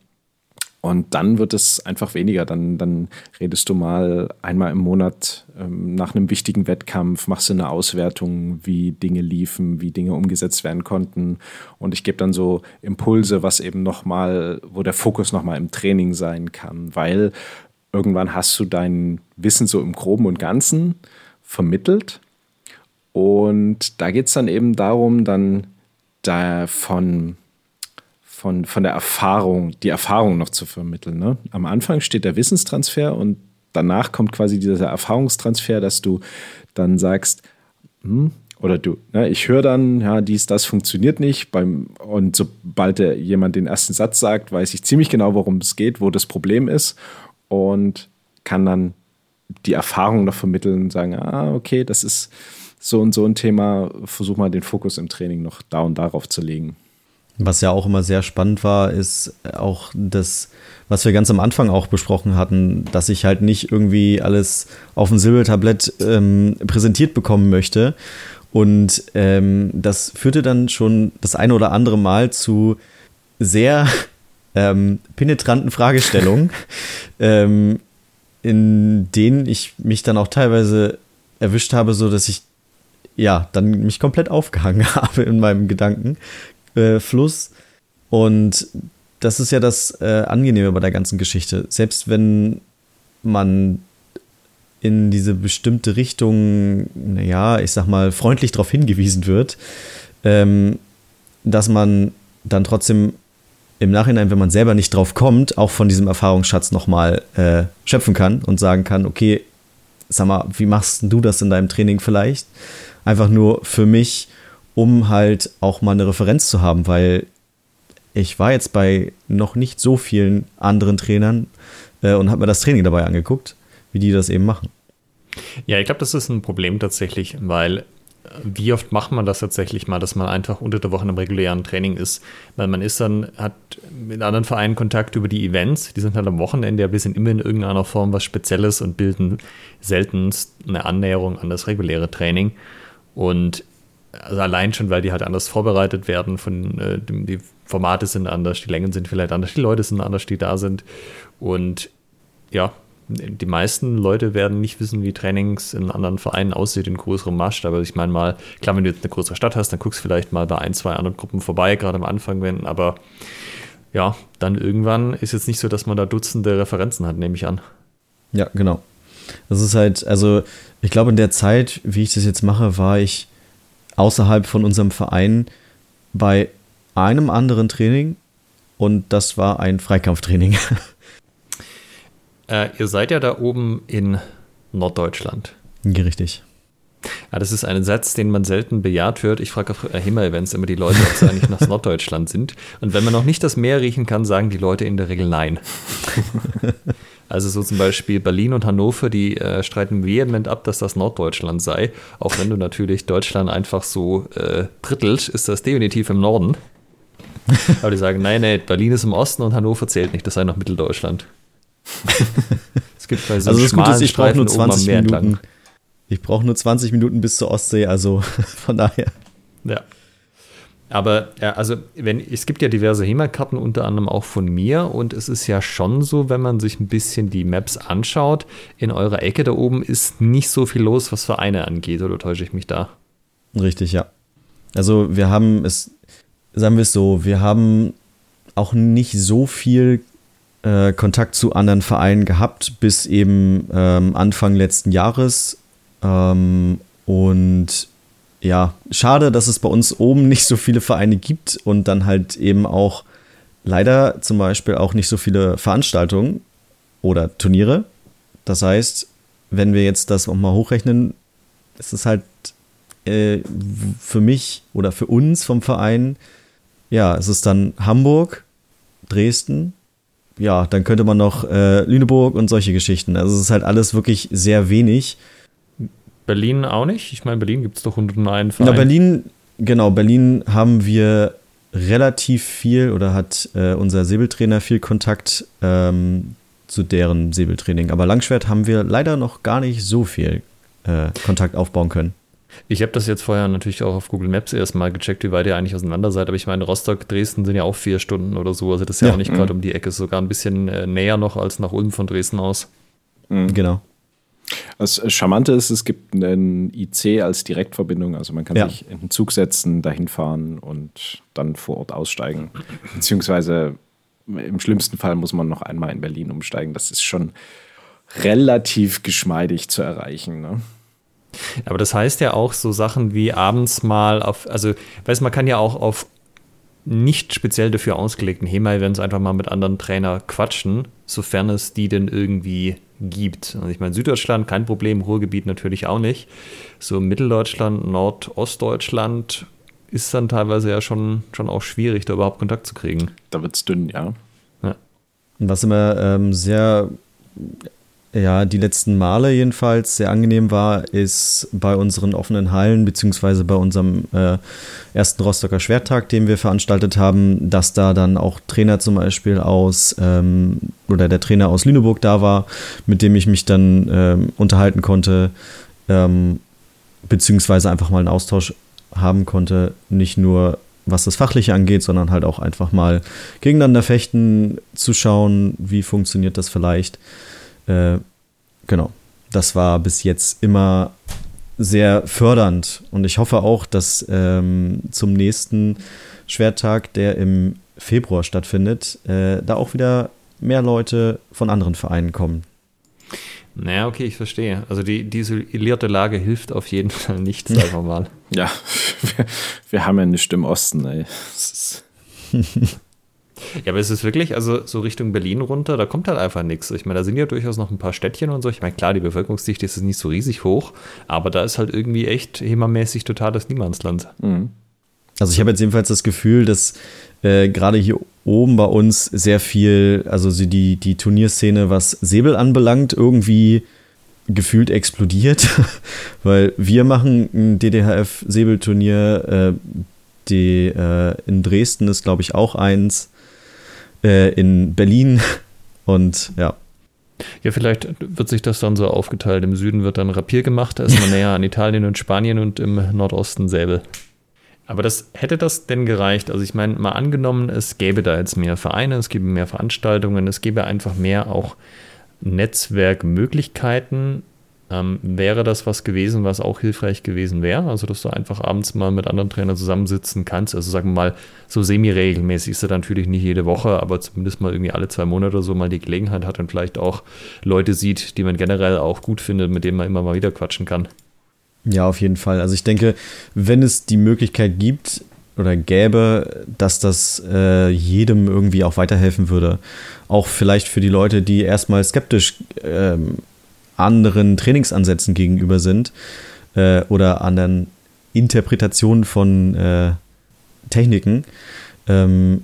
Und dann wird es einfach weniger. Dann, dann redest du mal einmal im Monat ähm, nach einem wichtigen Wettkampf, machst du eine Auswertung, wie Dinge liefen, wie Dinge umgesetzt werden konnten. Und ich gebe dann so Impulse, was eben nochmal, wo der Fokus nochmal im Training sein kann, weil irgendwann hast du dein Wissen so im Groben und Ganzen vermittelt. Und da geht es dann eben darum, dann davon von, von der Erfahrung, die Erfahrung noch zu vermitteln. Ne? Am Anfang steht der Wissenstransfer und danach kommt quasi dieser Erfahrungstransfer, dass du dann sagst, hm, oder du, ne, ich höre dann, ja, dies, das funktioniert nicht. Beim, und sobald der, jemand den ersten Satz sagt, weiß ich ziemlich genau, worum es geht, wo das Problem ist und kann dann die Erfahrung noch vermitteln und sagen, ah, okay, das ist so und so ein Thema, versuch mal den Fokus im Training noch da und darauf zu legen. Was ja auch immer sehr spannend war, ist auch das, was wir ganz am Anfang auch besprochen hatten, dass ich halt nicht irgendwie alles auf dem Silbertablett ähm, präsentiert bekommen möchte. Und ähm, das führte dann schon das eine oder andere Mal zu sehr ähm, penetranten Fragestellungen, ähm, in denen ich mich dann auch teilweise erwischt habe, so dass ich ja dann mich komplett aufgehangen habe in meinem Gedanken, äh, Fluss. Und das ist ja das äh, Angenehme bei der ganzen Geschichte. Selbst wenn man in diese bestimmte Richtung, naja, ich sag mal, freundlich darauf hingewiesen wird, ähm, dass man dann trotzdem im Nachhinein, wenn man selber nicht drauf kommt, auch von diesem Erfahrungsschatz nochmal äh, schöpfen kann und sagen kann, okay, sag mal, wie machst du das in deinem Training vielleicht? Einfach nur für mich um halt auch mal eine Referenz zu haben, weil ich war jetzt bei noch nicht so vielen anderen Trainern äh, und habe mir das Training dabei angeguckt, wie die das eben machen. Ja, ich glaube, das ist ein Problem tatsächlich, weil wie oft macht man das tatsächlich mal, dass man einfach unter der Woche im regulären Training ist? Weil man ist dann, hat mit anderen Vereinen Kontakt über die Events, die sind halt am Wochenende, aber sind immer in irgendeiner Form was Spezielles und bilden seltenst eine Annäherung an das reguläre Training. Und also allein schon, weil die halt anders vorbereitet werden, von äh, die Formate sind anders, die Längen sind vielleicht anders, die Leute sind anders, die da sind. Und ja, die meisten Leute werden nicht wissen, wie Trainings in anderen Vereinen aussieht, in größerem Maßstab. Aber ich meine mal, klar, wenn du jetzt eine größere Stadt hast, dann guckst du vielleicht mal bei ein, zwei anderen Gruppen vorbei, gerade am Anfang, wenn, aber ja, dann irgendwann ist jetzt nicht so, dass man da Dutzende Referenzen hat, nehme ich an. Ja, genau. Das ist halt, also ich glaube, in der Zeit, wie ich das jetzt mache, war ich außerhalb von unserem Verein bei einem anderen Training und das war ein Freikampftraining. Äh, ihr seid ja da oben in Norddeutschland. Richtig. Ja, das ist ein Satz, den man selten bejaht hört. Ich frage auf HEMA-Events immer die Leute, ob sie eigentlich nach Norddeutschland sind. Und wenn man noch nicht das Meer riechen kann, sagen die Leute in der Regel nein. Also so zum Beispiel Berlin und Hannover, die äh, streiten vehement ab, dass das Norddeutschland sei. Auch wenn du natürlich Deutschland einfach so äh, drittelt, ist das definitiv im Norden. Aber die sagen, nein, nein, Berlin ist im Osten und Hannover zählt nicht, das sei noch Mitteldeutschland es gibt bei so also das Gute ist, ich brauche nur 20 Minuten. Ich brauche nur 20 Minuten bis zur Ostsee, also von daher. Ja. Aber ja, also wenn es gibt ja diverse HEMA-Karten, unter anderem auch von mir, und es ist ja schon so, wenn man sich ein bisschen die Maps anschaut, in eurer Ecke da oben ist nicht so viel los, was Vereine angeht, oder täusche ich mich da? Richtig, ja. Also wir haben es, sagen wir es so, wir haben auch nicht so viel äh, Kontakt zu anderen Vereinen gehabt, bis eben ähm, Anfang letzten Jahres. Ähm, und ja, schade, dass es bei uns oben nicht so viele Vereine gibt und dann halt eben auch leider zum Beispiel auch nicht so viele Veranstaltungen oder Turniere. Das heißt, wenn wir jetzt das nochmal hochrechnen, ist es halt äh, für mich oder für uns vom Verein, ja, es ist dann Hamburg, Dresden, ja, dann könnte man noch äh, Lüneburg und solche Geschichten. Also es ist halt alles wirklich sehr wenig. Berlin auch nicht? Ich meine, Berlin gibt es doch 101 Verein. Na, Berlin, genau, Berlin haben wir relativ viel oder hat äh, unser Säbeltrainer viel Kontakt ähm, zu deren Säbeltraining. Aber Langschwert haben wir leider noch gar nicht so viel äh, Kontakt aufbauen können. Ich habe das jetzt vorher natürlich auch auf Google Maps erstmal gecheckt, wie weit ihr eigentlich auseinander seid. Aber ich meine, Rostock, Dresden sind ja auch vier Stunden oder so. Also das ist ja, ja. auch nicht gerade mhm. um die Ecke, sogar ein bisschen äh, näher noch als nach Ulm von Dresden aus. Mhm. Genau. Das Charmante ist, es gibt einen IC als Direktverbindung. Also man kann ja. sich in den Zug setzen, dahin fahren und dann vor Ort aussteigen. Beziehungsweise im schlimmsten Fall muss man noch einmal in Berlin umsteigen. Das ist schon relativ geschmeidig zu erreichen. Ne? Aber das heißt ja auch so Sachen wie abends mal auf, also, weißt man kann ja auch auf nicht speziell dafür ausgelegten HEMA-Events einfach mal mit anderen Trainer quatschen, sofern es die denn irgendwie gibt. Also ich meine, Süddeutschland kein Problem, Ruhrgebiet natürlich auch nicht. So Mitteldeutschland, Nordostdeutschland ist dann teilweise ja schon, schon auch schwierig, da überhaupt Kontakt zu kriegen. Da wird es dünn, ja. ja. Was immer ähm, sehr ja, die letzten Male jedenfalls sehr angenehm war, ist bei unseren offenen Hallen, beziehungsweise bei unserem äh, ersten Rostocker Schwerttag, den wir veranstaltet haben, dass da dann auch Trainer zum Beispiel aus, ähm, oder der Trainer aus Lüneburg da war, mit dem ich mich dann ähm, unterhalten konnte, ähm, beziehungsweise einfach mal einen Austausch haben konnte, nicht nur was das Fachliche angeht, sondern halt auch einfach mal gegeneinander fechten, zu schauen, wie funktioniert das vielleicht. Äh, genau. Das war bis jetzt immer sehr fördernd und ich hoffe auch, dass ähm, zum nächsten Schwerttag, der im Februar stattfindet, äh, da auch wieder mehr Leute von anderen Vereinen kommen. Naja, okay, ich verstehe. Also die, die isolierte Lage hilft auf jeden Fall nicht, sagen wir mal. Ja, wir, wir haben ja nicht im Osten, ey. Ja, aber es ist wirklich, also so Richtung Berlin runter, da kommt halt einfach nichts. Ich meine, da sind ja durchaus noch ein paar Städtchen und so. Ich meine, klar, die Bevölkerungsdichte ist nicht so riesig hoch, aber da ist halt irgendwie echt HEMA-mäßig totales Niemandsland. Mhm. Also ich habe jetzt jedenfalls das Gefühl, dass äh, gerade hier oben bei uns sehr viel, also die, die Turnierszene, was Säbel anbelangt, irgendwie gefühlt explodiert, weil wir machen ein DDHF-Säbelturnier, äh, die, äh, in Dresden ist, glaube ich, auch eins, äh, in Berlin und ja. Ja, vielleicht wird sich das dann so aufgeteilt. Im Süden wird dann Rapier gemacht, da ist man näher an Italien und Spanien und im Nordosten Säbel. Aber das hätte das denn gereicht? Also ich meine, mal angenommen, es gäbe da jetzt mehr Vereine, es gäbe mehr Veranstaltungen, es gäbe einfach mehr auch Netzwerkmöglichkeiten. Ähm, wäre das was gewesen, was auch hilfreich gewesen wäre? Also, dass du einfach abends mal mit anderen Trainern zusammensitzen kannst. Also, sagen wir mal, so semi-regelmäßig ist er natürlich nicht jede Woche, aber zumindest mal irgendwie alle zwei Monate oder so mal die Gelegenheit hat und vielleicht auch Leute sieht, die man generell auch gut findet, mit denen man immer mal wieder quatschen kann. Ja, auf jeden Fall. Also ich denke, wenn es die Möglichkeit gibt oder gäbe, dass das äh, jedem irgendwie auch weiterhelfen würde. Auch vielleicht für die Leute, die erstmal skeptisch ähm, anderen Trainingsansätzen gegenüber sind äh, oder anderen Interpretationen von äh, Techniken. Ähm,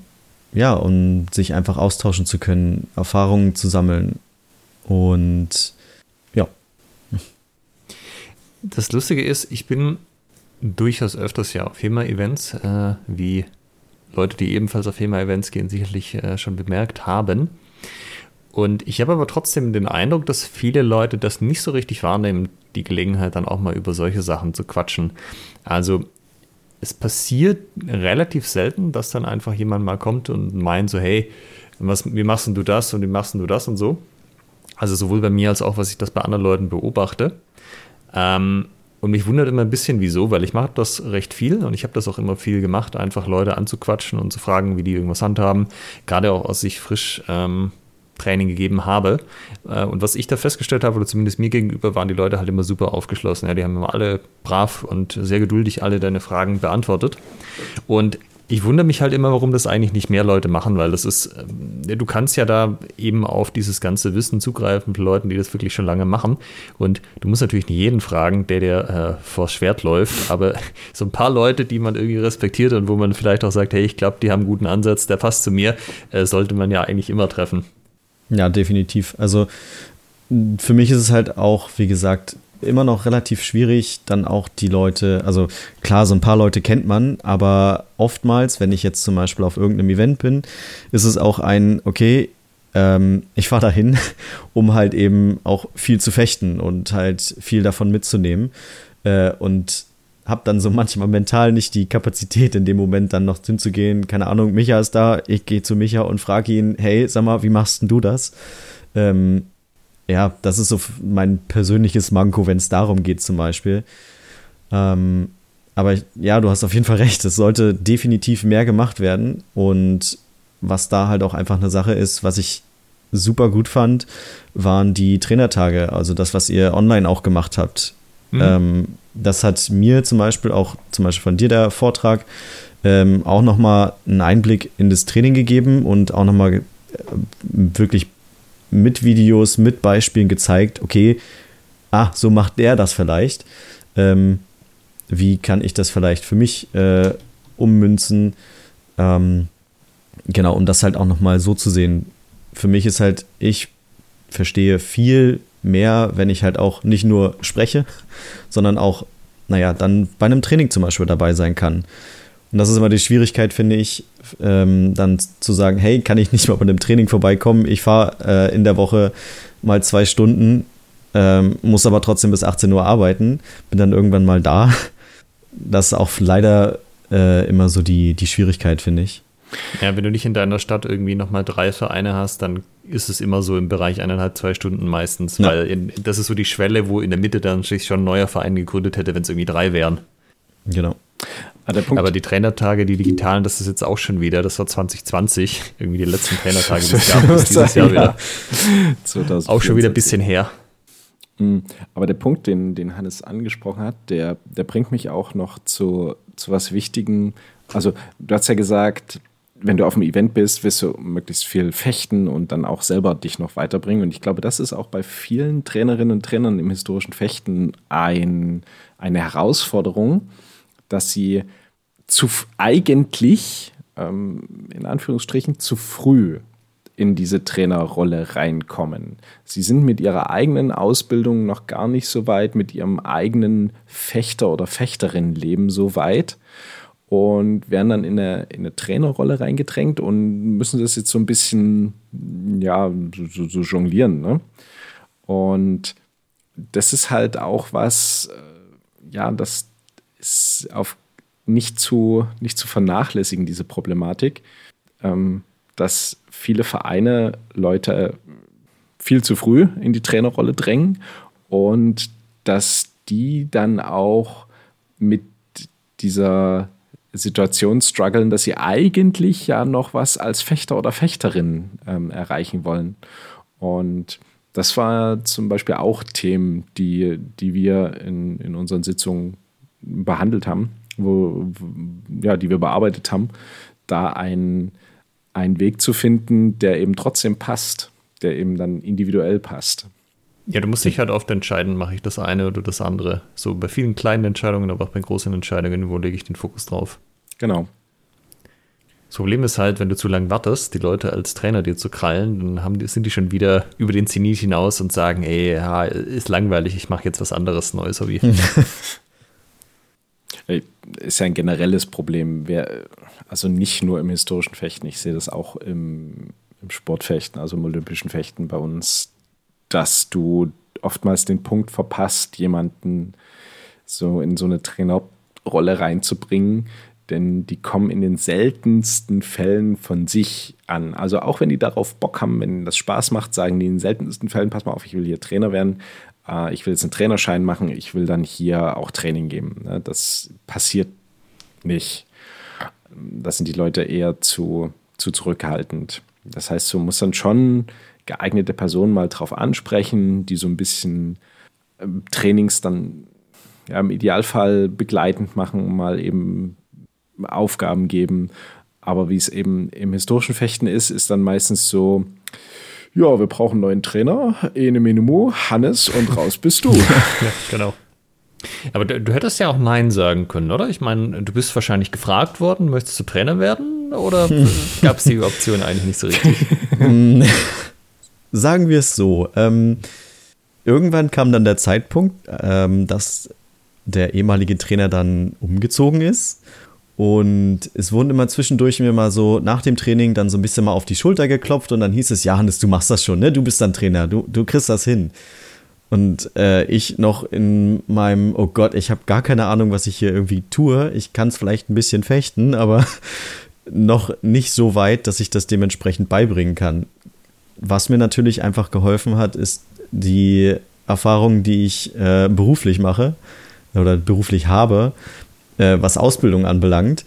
ja, um sich einfach austauschen zu können, Erfahrungen zu sammeln. Und das Lustige ist, ich bin durchaus öfters ja auf HEMA-Events, äh, wie Leute, die ebenfalls auf HEMA-Events gehen, sicherlich äh, schon bemerkt haben. Und ich habe aber trotzdem den Eindruck, dass viele Leute das nicht so richtig wahrnehmen, die Gelegenheit dann auch mal über solche Sachen zu quatschen. Also es passiert relativ selten, dass dann einfach jemand mal kommt und meint so, hey, was, wie machst du das und wie machst du das und so. Also sowohl bei mir als auch, was ich das bei anderen Leuten beobachte. Ähm, und mich wundert immer ein bisschen, wieso, weil ich mache das recht viel und ich habe das auch immer viel gemacht, einfach Leute anzuquatschen und zu fragen, wie die irgendwas handhaben. Gerade auch, als ich frisch ähm, Training gegeben habe. Äh, und was ich da festgestellt habe, oder zumindest mir gegenüber, waren die Leute halt immer super aufgeschlossen. Ja, die haben immer alle brav und sehr geduldig alle deine Fragen beantwortet. Und ich wundere mich halt immer, warum das eigentlich nicht mehr Leute machen, weil das ist, äh, du kannst ja da eben auf dieses ganze Wissen zugreifen von Leuten, die das wirklich schon lange machen. Und du musst natürlich nicht jeden fragen, der dir äh, vors Schwert läuft, aber so ein paar Leute, die man irgendwie respektiert und wo man vielleicht auch sagt, hey, ich glaube, die haben einen guten Ansatz, der passt zu mir, äh, sollte man ja eigentlich immer treffen. Ja, definitiv. Also für mich ist es halt auch, wie gesagt, immer noch relativ schwierig, dann auch die Leute, also klar, so ein paar Leute kennt man, aber oftmals, wenn ich jetzt zum Beispiel auf irgendeinem Event bin, ist es auch ein, okay, ähm, ich fahre dahin, um halt eben auch viel zu fechten und halt viel davon mitzunehmen. Äh, und habe dann so manchmal mental nicht die Kapazität, in dem Moment dann noch hinzugehen. Keine Ahnung, Micha ist da, ich gehe zu Micha und frage ihn, hey, sag mal, wie machst denn du das? Ähm, ja, das ist so mein persönliches Manko, wenn es darum geht zum Beispiel. Ähm, aber ja, du hast auf jeden Fall recht. Es sollte definitiv mehr gemacht werden. Und was da halt auch einfach eine Sache ist, was ich super gut fand, waren die Trainertage. Also das, was ihr online auch gemacht habt. Mhm. Ähm, das hat mir zum Beispiel auch, zum Beispiel von dir der Vortrag, ähm, auch nochmal einen Einblick in das Training gegeben und auch nochmal äh, wirklich mit Videos, mit Beispielen gezeigt, okay, ah, so macht der das vielleicht. Ähm, wie kann ich das vielleicht für mich äh, ummünzen? Ähm, genau, um das halt auch nochmal so zu sehen. Für mich ist halt, ich verstehe viel mehr, wenn ich halt auch nicht nur spreche, sondern auch, naja, dann bei einem Training zum Beispiel dabei sein kann. Und das ist immer die Schwierigkeit, finde ich, ähm, dann zu sagen, hey, kann ich nicht mal bei einem Training vorbeikommen? Ich fahre äh, in der Woche mal zwei Stunden, ähm, muss aber trotzdem bis 18 Uhr arbeiten, bin dann irgendwann mal da. Das ist auch leider äh, immer so die, die Schwierigkeit, finde ich. Ja, wenn du nicht in deiner Stadt irgendwie nochmal drei Vereine hast, dann ist es immer so im Bereich eineinhalb, zwei Stunden meistens, ja. weil in, das ist so die Schwelle, wo in der Mitte dann sich schon ein neuer Verein gegründet hätte, wenn es irgendwie drei wären. Genau. Ah, Aber die Trainertage, die digitalen, das ist jetzt auch schon wieder, das war 2020, irgendwie die letzten Trainertage, die es gab, ist dieses Jahr wieder. auch schon wieder ein bisschen her. Hm, aber der Punkt, den, den Hannes angesprochen hat, der, der bringt mich auch noch zu, zu was Wichtigem. Also, du hast ja gesagt, wenn du auf einem Event bist, wirst du möglichst viel fechten und dann auch selber dich noch weiterbringen. Und ich glaube, das ist auch bei vielen Trainerinnen und Trainern im historischen Fechten ein, eine Herausforderung, dass sie zu eigentlich, ähm, in Anführungsstrichen, zu früh in diese Trainerrolle reinkommen. Sie sind mit ihrer eigenen Ausbildung noch gar nicht so weit, mit ihrem eigenen Fechter- oder Fechterinnenleben so weit und werden dann in eine, in eine Trainerrolle reingedrängt und müssen das jetzt so ein bisschen, ja, so, so jonglieren. Ne? Und das ist halt auch was, äh, ja, das ist auf nicht zu, nicht zu vernachlässigen, diese Problematik, ähm, dass viele Vereine Leute viel zu früh in die Trainerrolle drängen und dass die dann auch mit dieser Situation strugglen, dass sie eigentlich ja noch was als Fechter oder Fechterin ähm, erreichen wollen. Und das war zum Beispiel auch Themen, die, die wir in, in unseren Sitzungen behandelt haben, wo, ja, die wir bearbeitet haben, da ein, einen Weg zu finden, der eben trotzdem passt, der eben dann individuell passt. Ja, du musst dich halt oft entscheiden, mache ich das eine oder das andere. So bei vielen kleinen Entscheidungen, aber auch bei großen Entscheidungen, wo lege ich den Fokus drauf? Genau. Das Problem ist halt, wenn du zu lange wartest, die Leute als Trainer dir zu krallen, dann haben die, sind die schon wieder über den Zenit hinaus und sagen, ey, ja, ist langweilig, ich mache jetzt was anderes Neues Hobby. ist ja ein generelles Problem. Wer, also nicht nur im historischen Fechten, ich sehe das auch im, im Sportfechten, also im olympischen Fechten bei uns, dass du oftmals den Punkt verpasst, jemanden so in so eine Trainerrolle reinzubringen, denn die kommen in den seltensten Fällen von sich an. Also auch wenn die darauf Bock haben, wenn das Spaß macht, sagen die in den seltensten Fällen, pass mal auf, ich will hier Trainer werden, äh, ich will jetzt einen Trainerschein machen, ich will dann hier auch Training geben. Ne? Das passiert nicht. Das sind die Leute eher zu, zu zurückhaltend. Das heißt, du musst dann schon geeignete Personen mal drauf ansprechen, die so ein bisschen ähm, Trainings dann ja, im Idealfall begleitend machen, mal eben Aufgaben geben. Aber wie es eben im historischen Fechten ist, ist dann meistens so, ja, wir brauchen einen neuen Trainer, ene Minimu, Hannes und raus bist du. ja, genau. Aber du, du, hättest ja auch Nein sagen können, oder? Ich meine, du bist wahrscheinlich gefragt worden, möchtest du Trainer werden? Oder gab es die Option eigentlich nicht so richtig? sagen wir es so. Ähm, irgendwann kam dann der Zeitpunkt, ähm, dass der ehemalige Trainer dann umgezogen ist und es wurden immer zwischendurch mir mal so nach dem Training dann so ein bisschen mal auf die Schulter geklopft und dann hieß es, ja, Hannes, du machst das schon, ne? Du bist dann Trainer, du, du kriegst das hin. Und äh, ich noch in meinem, oh Gott, ich habe gar keine Ahnung, was ich hier irgendwie tue. Ich kann es vielleicht ein bisschen fechten, aber noch nicht so weit, dass ich das dementsprechend beibringen kann. Was mir natürlich einfach geholfen hat, ist die Erfahrung, die ich äh, beruflich mache oder beruflich habe, äh, was Ausbildung anbelangt,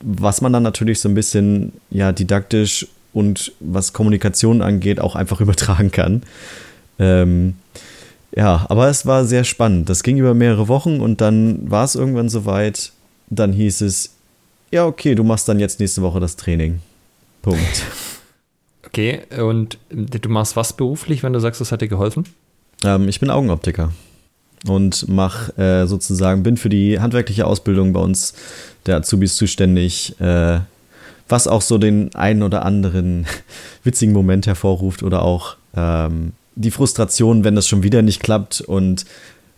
was man dann natürlich so ein bisschen ja didaktisch und was Kommunikation angeht auch einfach übertragen kann. Ähm, ja, aber es war sehr spannend. Das ging über mehrere Wochen und dann war es irgendwann soweit. Dann hieß es, ja, okay, du machst dann jetzt nächste Woche das Training. Punkt. Okay, und du machst was beruflich, wenn du sagst, das hat dir geholfen? Ähm, ich bin Augenoptiker und mach äh, sozusagen, bin für die handwerkliche Ausbildung bei uns der Azubis zuständig, äh, was auch so den einen oder anderen witzigen Moment hervorruft oder auch ähm, die Frustration, wenn das schon wieder nicht klappt und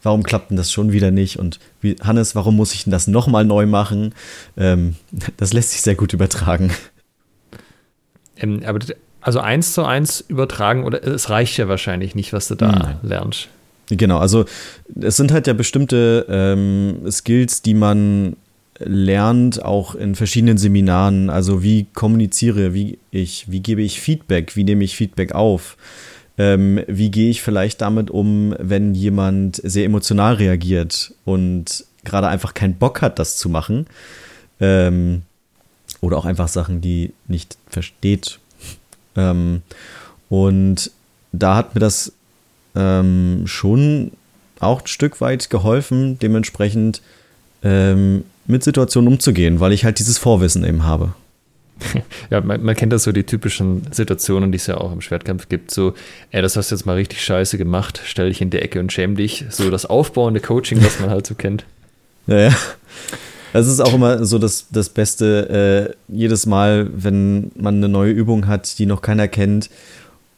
warum klappt denn das schon wieder nicht und wie, Hannes, warum muss ich denn das nochmal neu machen? Ähm, das lässt sich sehr gut übertragen. Ähm, aber also eins zu eins übertragen oder es reicht ja wahrscheinlich nicht, was du da Nein. lernst. Genau, also es sind halt ja bestimmte ähm, Skills, die man lernt, auch in verschiedenen Seminaren. Also wie kommuniziere wie ich, wie gebe ich Feedback, wie nehme ich Feedback auf, ähm, wie gehe ich vielleicht damit um, wenn jemand sehr emotional reagiert und gerade einfach keinen Bock hat, das zu machen. Ähm, oder auch einfach Sachen, die nicht versteht. Ähm, und da hat mir das ähm, schon auch ein Stück weit geholfen, dementsprechend ähm, mit Situationen umzugehen, weil ich halt dieses Vorwissen eben habe. Ja, man, man, kennt das so die typischen Situationen, die es ja auch im Schwertkampf gibt. So, ey, das hast du jetzt mal richtig scheiße gemacht, stell dich in die Ecke und schäm dich. So das aufbauende Coaching, das man halt so kennt. Ja, ja. Das ist auch immer so das, das Beste, äh, jedes Mal, wenn man eine neue Übung hat, die noch keiner kennt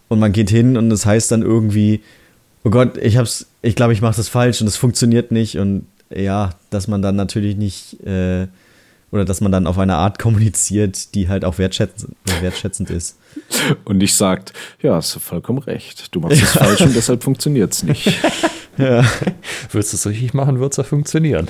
und man geht hin und es das heißt dann irgendwie, oh Gott, ich hab's, ich glaube, ich mache das falsch und es funktioniert nicht und ja, dass man dann natürlich nicht äh, oder dass man dann auf eine Art kommuniziert, die halt auch wertschätzend, wertschätzend ist. Und nicht sagt, ja, hast du vollkommen recht, du machst es ja. falsch und deshalb funktioniert es nicht. Ja. Würdest du es richtig machen, wird es ja funktionieren.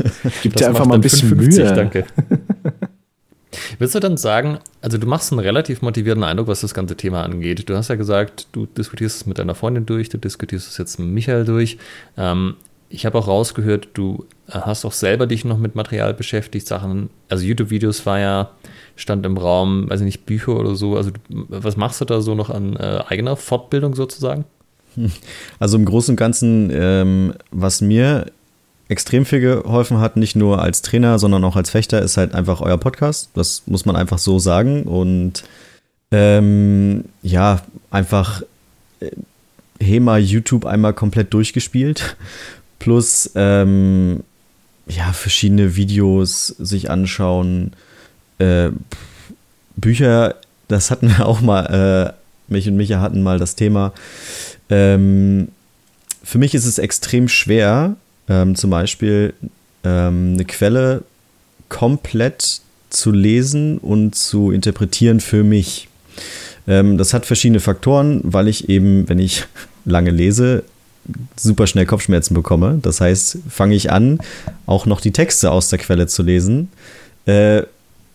Gib dir einfach mal ein bisschen 55, Mühe. Danke. Willst du dann sagen, also du machst einen relativ motivierten Eindruck, was das ganze Thema angeht. Du hast ja gesagt, du diskutierst es mit deiner Freundin durch, du diskutierst es jetzt mit Michael durch. Ähm, ich habe auch rausgehört, du hast auch selber dich noch mit Material beschäftigt, Sachen, also YouTube-Videos war ja, stand im Raum, weiß ich nicht, Bücher oder so. Also was machst du da so noch an äh, eigener Fortbildung sozusagen? Also im Großen und Ganzen, ähm, was mir extrem viel geholfen hat, nicht nur als Trainer, sondern auch als Fechter, ist halt einfach euer Podcast. Das muss man einfach so sagen. Und ähm, ja, einfach äh, HEMA YouTube einmal komplett durchgespielt plus ähm, ja, verschiedene Videos sich anschauen, äh, Bücher, das hatten wir auch mal, äh, mich und Micha hatten mal das Thema. Ähm, für mich ist es extrem schwer, ähm, zum Beispiel ähm, eine Quelle komplett zu lesen und zu interpretieren für mich. Ähm, das hat verschiedene Faktoren, weil ich eben, wenn ich lange lese, super schnell Kopfschmerzen bekomme. Das heißt, fange ich an, auch noch die Texte aus der Quelle zu lesen, äh,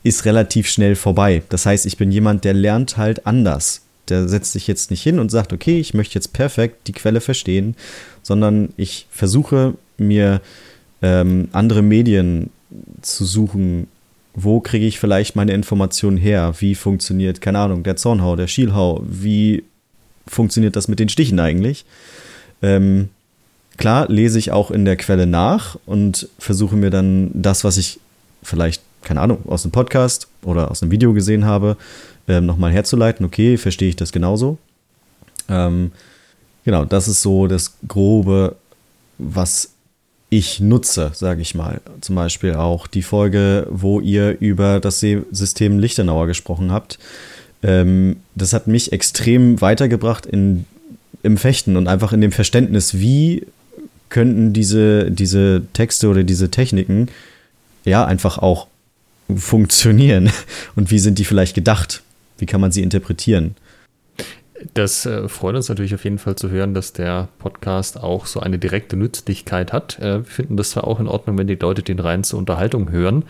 ist relativ schnell vorbei. Das heißt, ich bin jemand, der lernt halt anders. Der setzt sich jetzt nicht hin und sagt, okay, ich möchte jetzt perfekt die Quelle verstehen, sondern ich versuche mir ähm, andere Medien zu suchen. Wo kriege ich vielleicht meine Informationen her? Wie funktioniert, keine Ahnung, der Zornhau, der Schielhau? Wie funktioniert das mit den Stichen eigentlich? Ähm, klar lese ich auch in der Quelle nach und versuche mir dann das, was ich vielleicht, keine Ahnung, aus einem Podcast oder aus einem Video gesehen habe, ähm, nochmal herzuleiten. Okay, verstehe ich das genauso? Ähm, genau, das ist so das Grobe, was ich nutze, sage ich mal. Zum Beispiel auch die Folge, wo ihr über das System Lichtenauer gesprochen habt. Ähm, das hat mich extrem weitergebracht in im Fechten und einfach in dem Verständnis, wie könnten diese, diese Texte oder diese Techniken ja einfach auch funktionieren und wie sind die vielleicht gedacht? Wie kann man sie interpretieren? Das äh, freut uns natürlich auf jeden Fall zu hören, dass der Podcast auch so eine direkte Nützlichkeit hat. Äh, wir finden das zwar auch in Ordnung, wenn die Leute den rein zur Unterhaltung hören,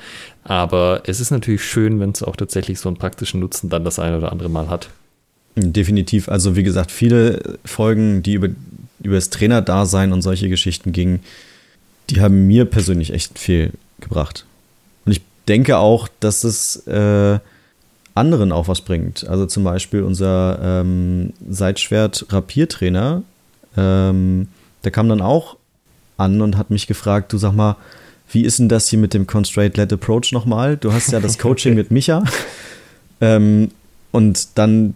aber es ist natürlich schön, wenn es auch tatsächlich so einen praktischen Nutzen dann das eine oder andere Mal hat. Definitiv. Also wie gesagt, viele Folgen, die über, über das Trainerdasein und solche Geschichten gingen, die haben mir persönlich echt viel gebracht. Und ich denke auch, dass es äh, anderen auch was bringt. Also zum Beispiel unser ähm, Seitschwert-Rapiertrainer, ähm, der kam dann auch an und hat mich gefragt, du sag mal, wie ist denn das hier mit dem Constraint Led Approach nochmal? Du hast ja das Coaching mit Micha. Ähm, und dann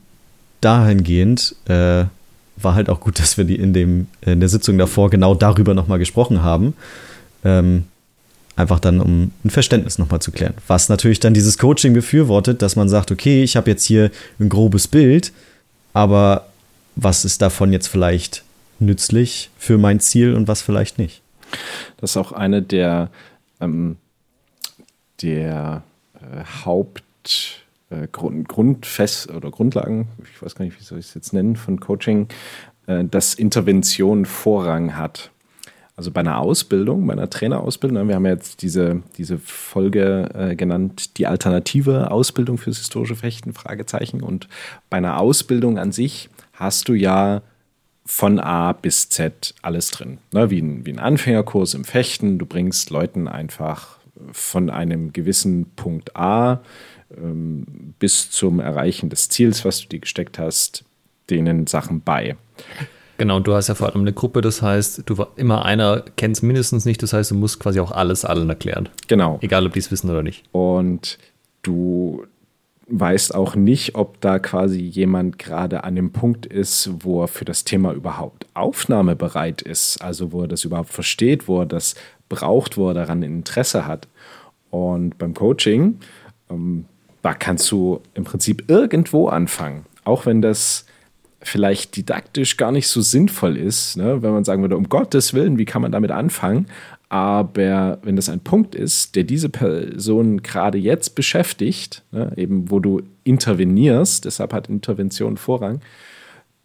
dahingehend äh, war halt auch gut, dass wir die in, dem, in der Sitzung davor genau darüber nochmal gesprochen haben. Ähm, einfach dann, um ein Verständnis nochmal zu klären. Was natürlich dann dieses Coaching befürwortet, dass man sagt, okay, ich habe jetzt hier ein grobes Bild, aber was ist davon jetzt vielleicht nützlich für mein Ziel und was vielleicht nicht? Das ist auch eine der, ähm, der äh, Haupt äh, Grund, Grundfest oder Grundlagen, ich weiß gar nicht, wie soll ich es jetzt nennen, von Coaching, äh, dass Intervention Vorrang hat. Also bei einer Ausbildung, bei einer Trainerausbildung, wir haben jetzt diese, diese Folge äh, genannt, die alternative Ausbildung fürs historische Fechten, Fragezeichen. Und bei einer Ausbildung an sich hast du ja von A bis Z alles drin. Ne, wie, ein, wie ein Anfängerkurs im Fechten. Du bringst Leuten einfach von einem gewissen Punkt A ähm, bis zum Erreichen des Ziels, was du dir gesteckt hast, denen Sachen bei. Genau, du hast ja vor allem eine Gruppe, das heißt, du immer einer kennt es mindestens nicht, das heißt, du musst quasi auch alles allen erklären. Genau. Egal, ob die es wissen oder nicht. Und du weißt auch nicht, ob da quasi jemand gerade an dem Punkt ist, wo er für das Thema überhaupt aufnahmebereit ist, also wo er das überhaupt versteht, wo er das braucht, wo er daran Interesse hat. Und beim Coaching, ähm, da kannst du im Prinzip irgendwo anfangen, auch wenn das vielleicht didaktisch gar nicht so sinnvoll ist, ne? wenn man sagen würde, um Gottes Willen, wie kann man damit anfangen? Aber wenn das ein Punkt ist, der diese Person gerade jetzt beschäftigt, ne, eben wo du intervenierst, deshalb hat Intervention Vorrang,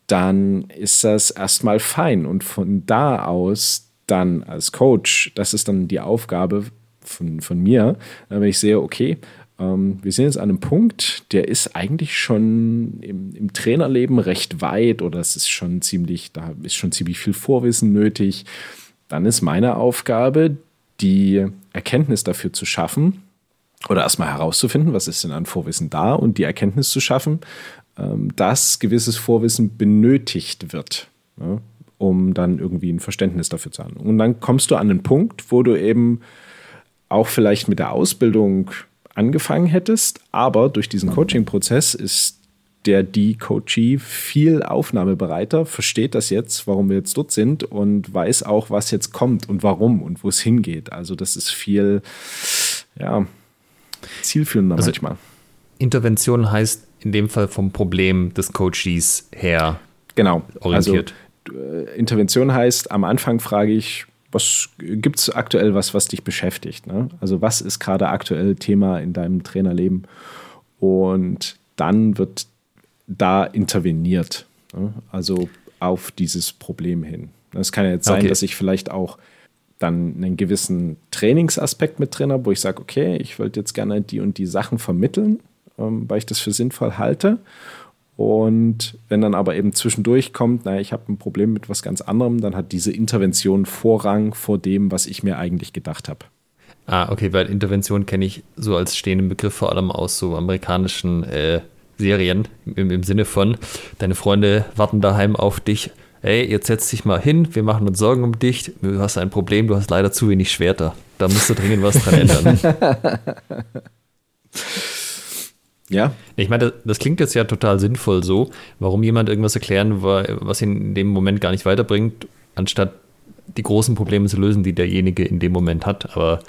dann ist das erstmal fein. Und von da aus dann als Coach, das ist dann die Aufgabe von, von mir, wenn ich sehe, okay, ähm, wir sind jetzt an einem Punkt, der ist eigentlich schon im, im, Trainerleben recht weit oder es ist schon ziemlich, da ist schon ziemlich viel Vorwissen nötig. Dann ist meine Aufgabe, die Erkenntnis dafür zu schaffen oder erstmal herauszufinden, was ist denn an Vorwissen da und die Erkenntnis zu schaffen, ähm, dass gewisses Vorwissen benötigt wird. Um dann irgendwie ein Verständnis dafür zu haben. Und dann kommst du an den Punkt, wo du eben auch vielleicht mit der Ausbildung angefangen hättest, aber durch diesen Coaching-Prozess ist der die Coachee viel aufnahmebereiter, versteht das jetzt, warum wir jetzt dort sind und weiß auch, was jetzt kommt und warum und wo es hingeht. Also das ist viel, ja, zielführender also manchmal. Intervention heißt in dem Fall vom Problem des Coaches her genau. orientiert. Also, Intervention heißt, am Anfang frage ich, was gibt es aktuell was, was dich beschäftigt? Ne? Also was ist gerade aktuell Thema in deinem Trainerleben? Und dann wird da interveniert. Ne? Also auf dieses Problem hin. Es kann ja jetzt sein, okay. dass ich vielleicht auch dann einen gewissen Trainingsaspekt mit drin habe, wo ich sage, okay, ich wollte jetzt gerne die und die Sachen vermitteln, ähm, weil ich das für sinnvoll halte. Und wenn dann aber eben zwischendurch kommt, naja, ich habe ein Problem mit was ganz anderem, dann hat diese Intervention Vorrang vor dem, was ich mir eigentlich gedacht habe. Ah, okay, weil Intervention kenne ich so als stehenden Begriff vor allem aus so amerikanischen äh, Serien im, im Sinne von, deine Freunde warten daheim auf dich. Hey, jetzt setz dich mal hin, wir machen uns Sorgen um dich. Du hast ein Problem, du hast leider zu wenig Schwerter. Da musst du dringend was dran ändern. Ja. Ich meine, das klingt jetzt ja total sinnvoll so, warum jemand irgendwas erklären, was ihn in dem Moment gar nicht weiterbringt, anstatt die großen Probleme zu lösen, die derjenige in dem Moment hat. Aber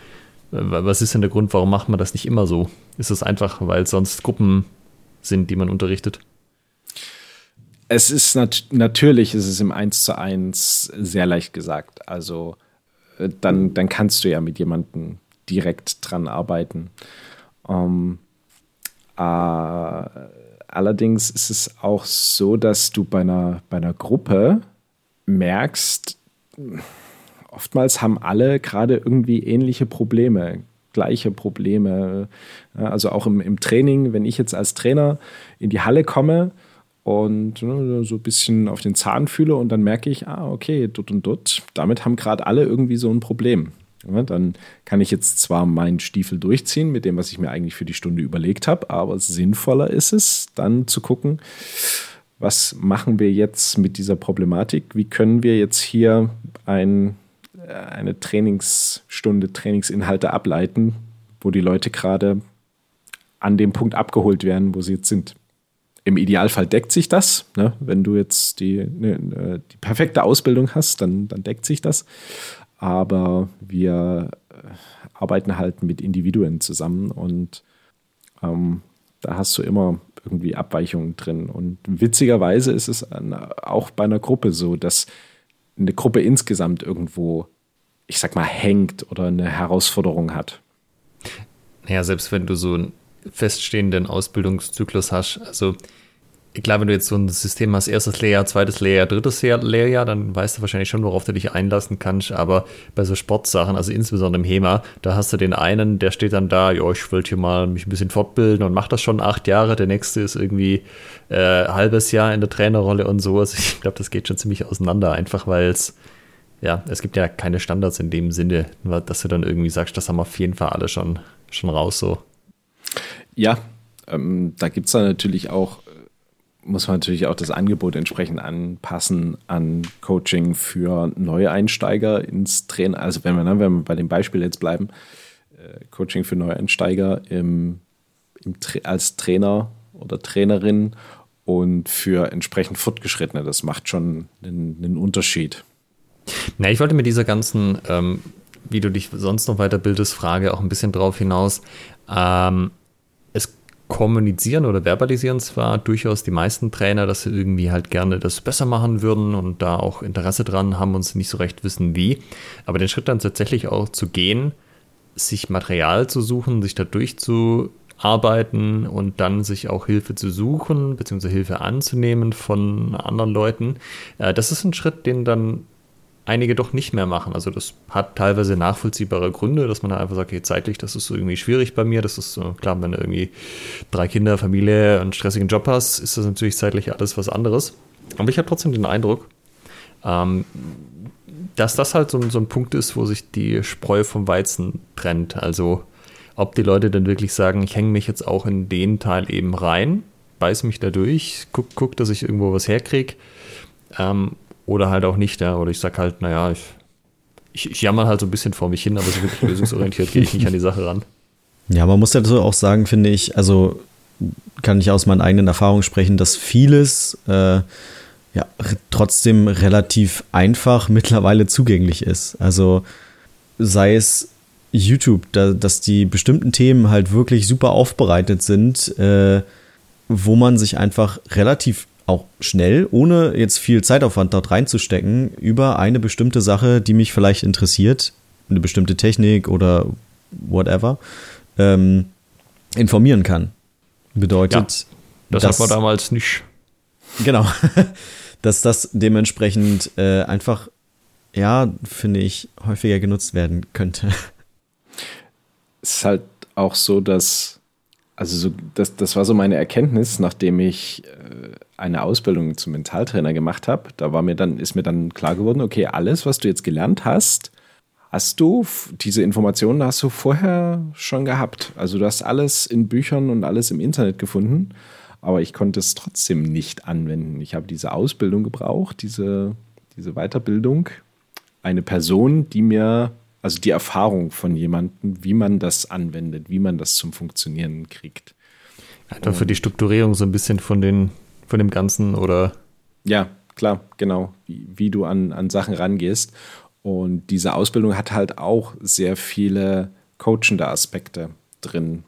äh, was ist denn der Grund, warum macht man das nicht immer so? Ist es einfach, weil es sonst Gruppen sind, die man unterrichtet? Es ist nat natürlich, es ist im 1 zu 1 sehr leicht gesagt. Also äh, dann, dann kannst du ja mit jemandem direkt dran arbeiten. Ähm, äh, allerdings ist es auch so, dass du bei einer, bei einer Gruppe merkst, oftmals haben alle gerade irgendwie ähnliche Probleme, gleiche Probleme. Also auch im, im Training, wenn ich jetzt als Trainer in die Halle komme, und ne, so ein bisschen auf den Zahn fühle und dann merke ich, ah, okay, dort und dort, damit haben gerade alle irgendwie so ein Problem. Ja, dann kann ich jetzt zwar meinen Stiefel durchziehen mit dem, was ich mir eigentlich für die Stunde überlegt habe, aber sinnvoller ist es, dann zu gucken, was machen wir jetzt mit dieser Problematik? Wie können wir jetzt hier ein, äh, eine Trainingsstunde, Trainingsinhalte ableiten, wo die Leute gerade an dem Punkt abgeholt werden, wo sie jetzt sind? Im Idealfall deckt sich das. Ne? Wenn du jetzt die, ne, die perfekte Ausbildung hast, dann, dann deckt sich das aber wir äh, arbeiten halt mit Individuen zusammen und ähm, da hast du immer irgendwie Abweichungen drin. Und witzigerweise ist es auch bei einer Gruppe so, dass eine Gruppe insgesamt irgendwo, ich sag mal, hängt oder eine Herausforderung hat. Naja, selbst wenn du so einen feststehenden Ausbildungszyklus hast, also klar, wenn du jetzt so ein System hast, erstes Lehrjahr, zweites Lehrjahr, drittes Lehrjahr, dann weißt du wahrscheinlich schon, worauf du dich einlassen kannst. Aber bei so Sportsachen, also insbesondere im HEMA, da hast du den einen, der steht dann da, ja, ich wollte hier mal mich ein bisschen fortbilden und macht das schon acht Jahre. Der nächste ist irgendwie äh, halbes Jahr in der Trainerrolle und so. Also ich glaube, das geht schon ziemlich auseinander, einfach weil es, ja, es gibt ja keine Standards in dem Sinne, dass du dann irgendwie sagst, das haben auf jeden Fall alle schon, schon raus so. Ja, ähm, da gibt es dann natürlich auch muss man natürlich auch das Angebot entsprechend anpassen an Coaching für Neueinsteiger ins Training. Also wenn wir, ne, wenn wir bei dem Beispiel jetzt bleiben, äh, Coaching für Neueinsteiger im, im als Trainer oder Trainerin und für entsprechend Fortgeschrittene. Das macht schon einen, einen Unterschied. Na, ich wollte mit dieser ganzen ähm, wie du dich sonst noch weiterbildest, Frage auch ein bisschen drauf hinaus. Ähm, kommunizieren oder verbalisieren zwar durchaus die meisten Trainer, dass sie irgendwie halt gerne das besser machen würden und da auch Interesse dran haben und sie nicht so recht wissen wie. Aber den Schritt dann tatsächlich auch zu gehen, sich Material zu suchen, sich da durchzuarbeiten und dann sich auch Hilfe zu suchen, beziehungsweise Hilfe anzunehmen von anderen Leuten, äh, das ist ein Schritt, den dann einige doch nicht mehr machen. Also das hat teilweise nachvollziehbare Gründe, dass man einfach sagt, okay, zeitlich, das ist irgendwie schwierig bei mir. Das ist so, klar, wenn du irgendwie drei Kinder, Familie, einen stressigen Job hast, ist das natürlich zeitlich alles was anderes. Aber ich habe trotzdem den Eindruck, ähm, dass das halt so, so ein Punkt ist, wo sich die Spreu vom Weizen trennt. Also ob die Leute dann wirklich sagen, ich hänge mich jetzt auch in den Teil eben rein, beiß mich da durch, guck, guck dass ich irgendwo was herkriege. Ähm, oder halt auch nicht, ja. Oder ich sag halt, naja, ich, ich, ich jammer halt so ein bisschen vor mich hin, aber so wirklich lösungsorientiert gehe ich nicht an die Sache ran. Ja, man muss dazu auch sagen, finde ich, also kann ich aus meinen eigenen Erfahrungen sprechen, dass vieles äh, ja trotzdem relativ einfach mittlerweile zugänglich ist. Also sei es YouTube, da, dass die bestimmten Themen halt wirklich super aufbereitet sind, äh, wo man sich einfach relativ auch schnell, ohne jetzt viel Zeitaufwand dort reinzustecken, über eine bestimmte Sache, die mich vielleicht interessiert, eine bestimmte Technik oder whatever, ähm, informieren kann. Bedeutet. Ja, das dass, hat man damals nicht. Genau. dass das dementsprechend äh, einfach, ja, finde ich, häufiger genutzt werden könnte. Es ist halt auch so, dass, also so, das, das war so meine Erkenntnis, nachdem ich äh, eine Ausbildung zum Mentaltrainer gemacht habe, da war mir dann, ist mir dann klar geworden, okay, alles, was du jetzt gelernt hast, hast du, diese Informationen hast du vorher schon gehabt. Also du hast alles in Büchern und alles im Internet gefunden, aber ich konnte es trotzdem nicht anwenden. Ich habe diese Ausbildung gebraucht, diese, diese Weiterbildung, eine Person, die mir, also die Erfahrung von jemandem, wie man das anwendet, wie man das zum Funktionieren kriegt. Einfach für die Strukturierung so ein bisschen von den von dem Ganzen oder? Ja, klar, genau, wie, wie du an, an Sachen rangehst. Und diese Ausbildung hat halt auch sehr viele coachende Aspekte drin.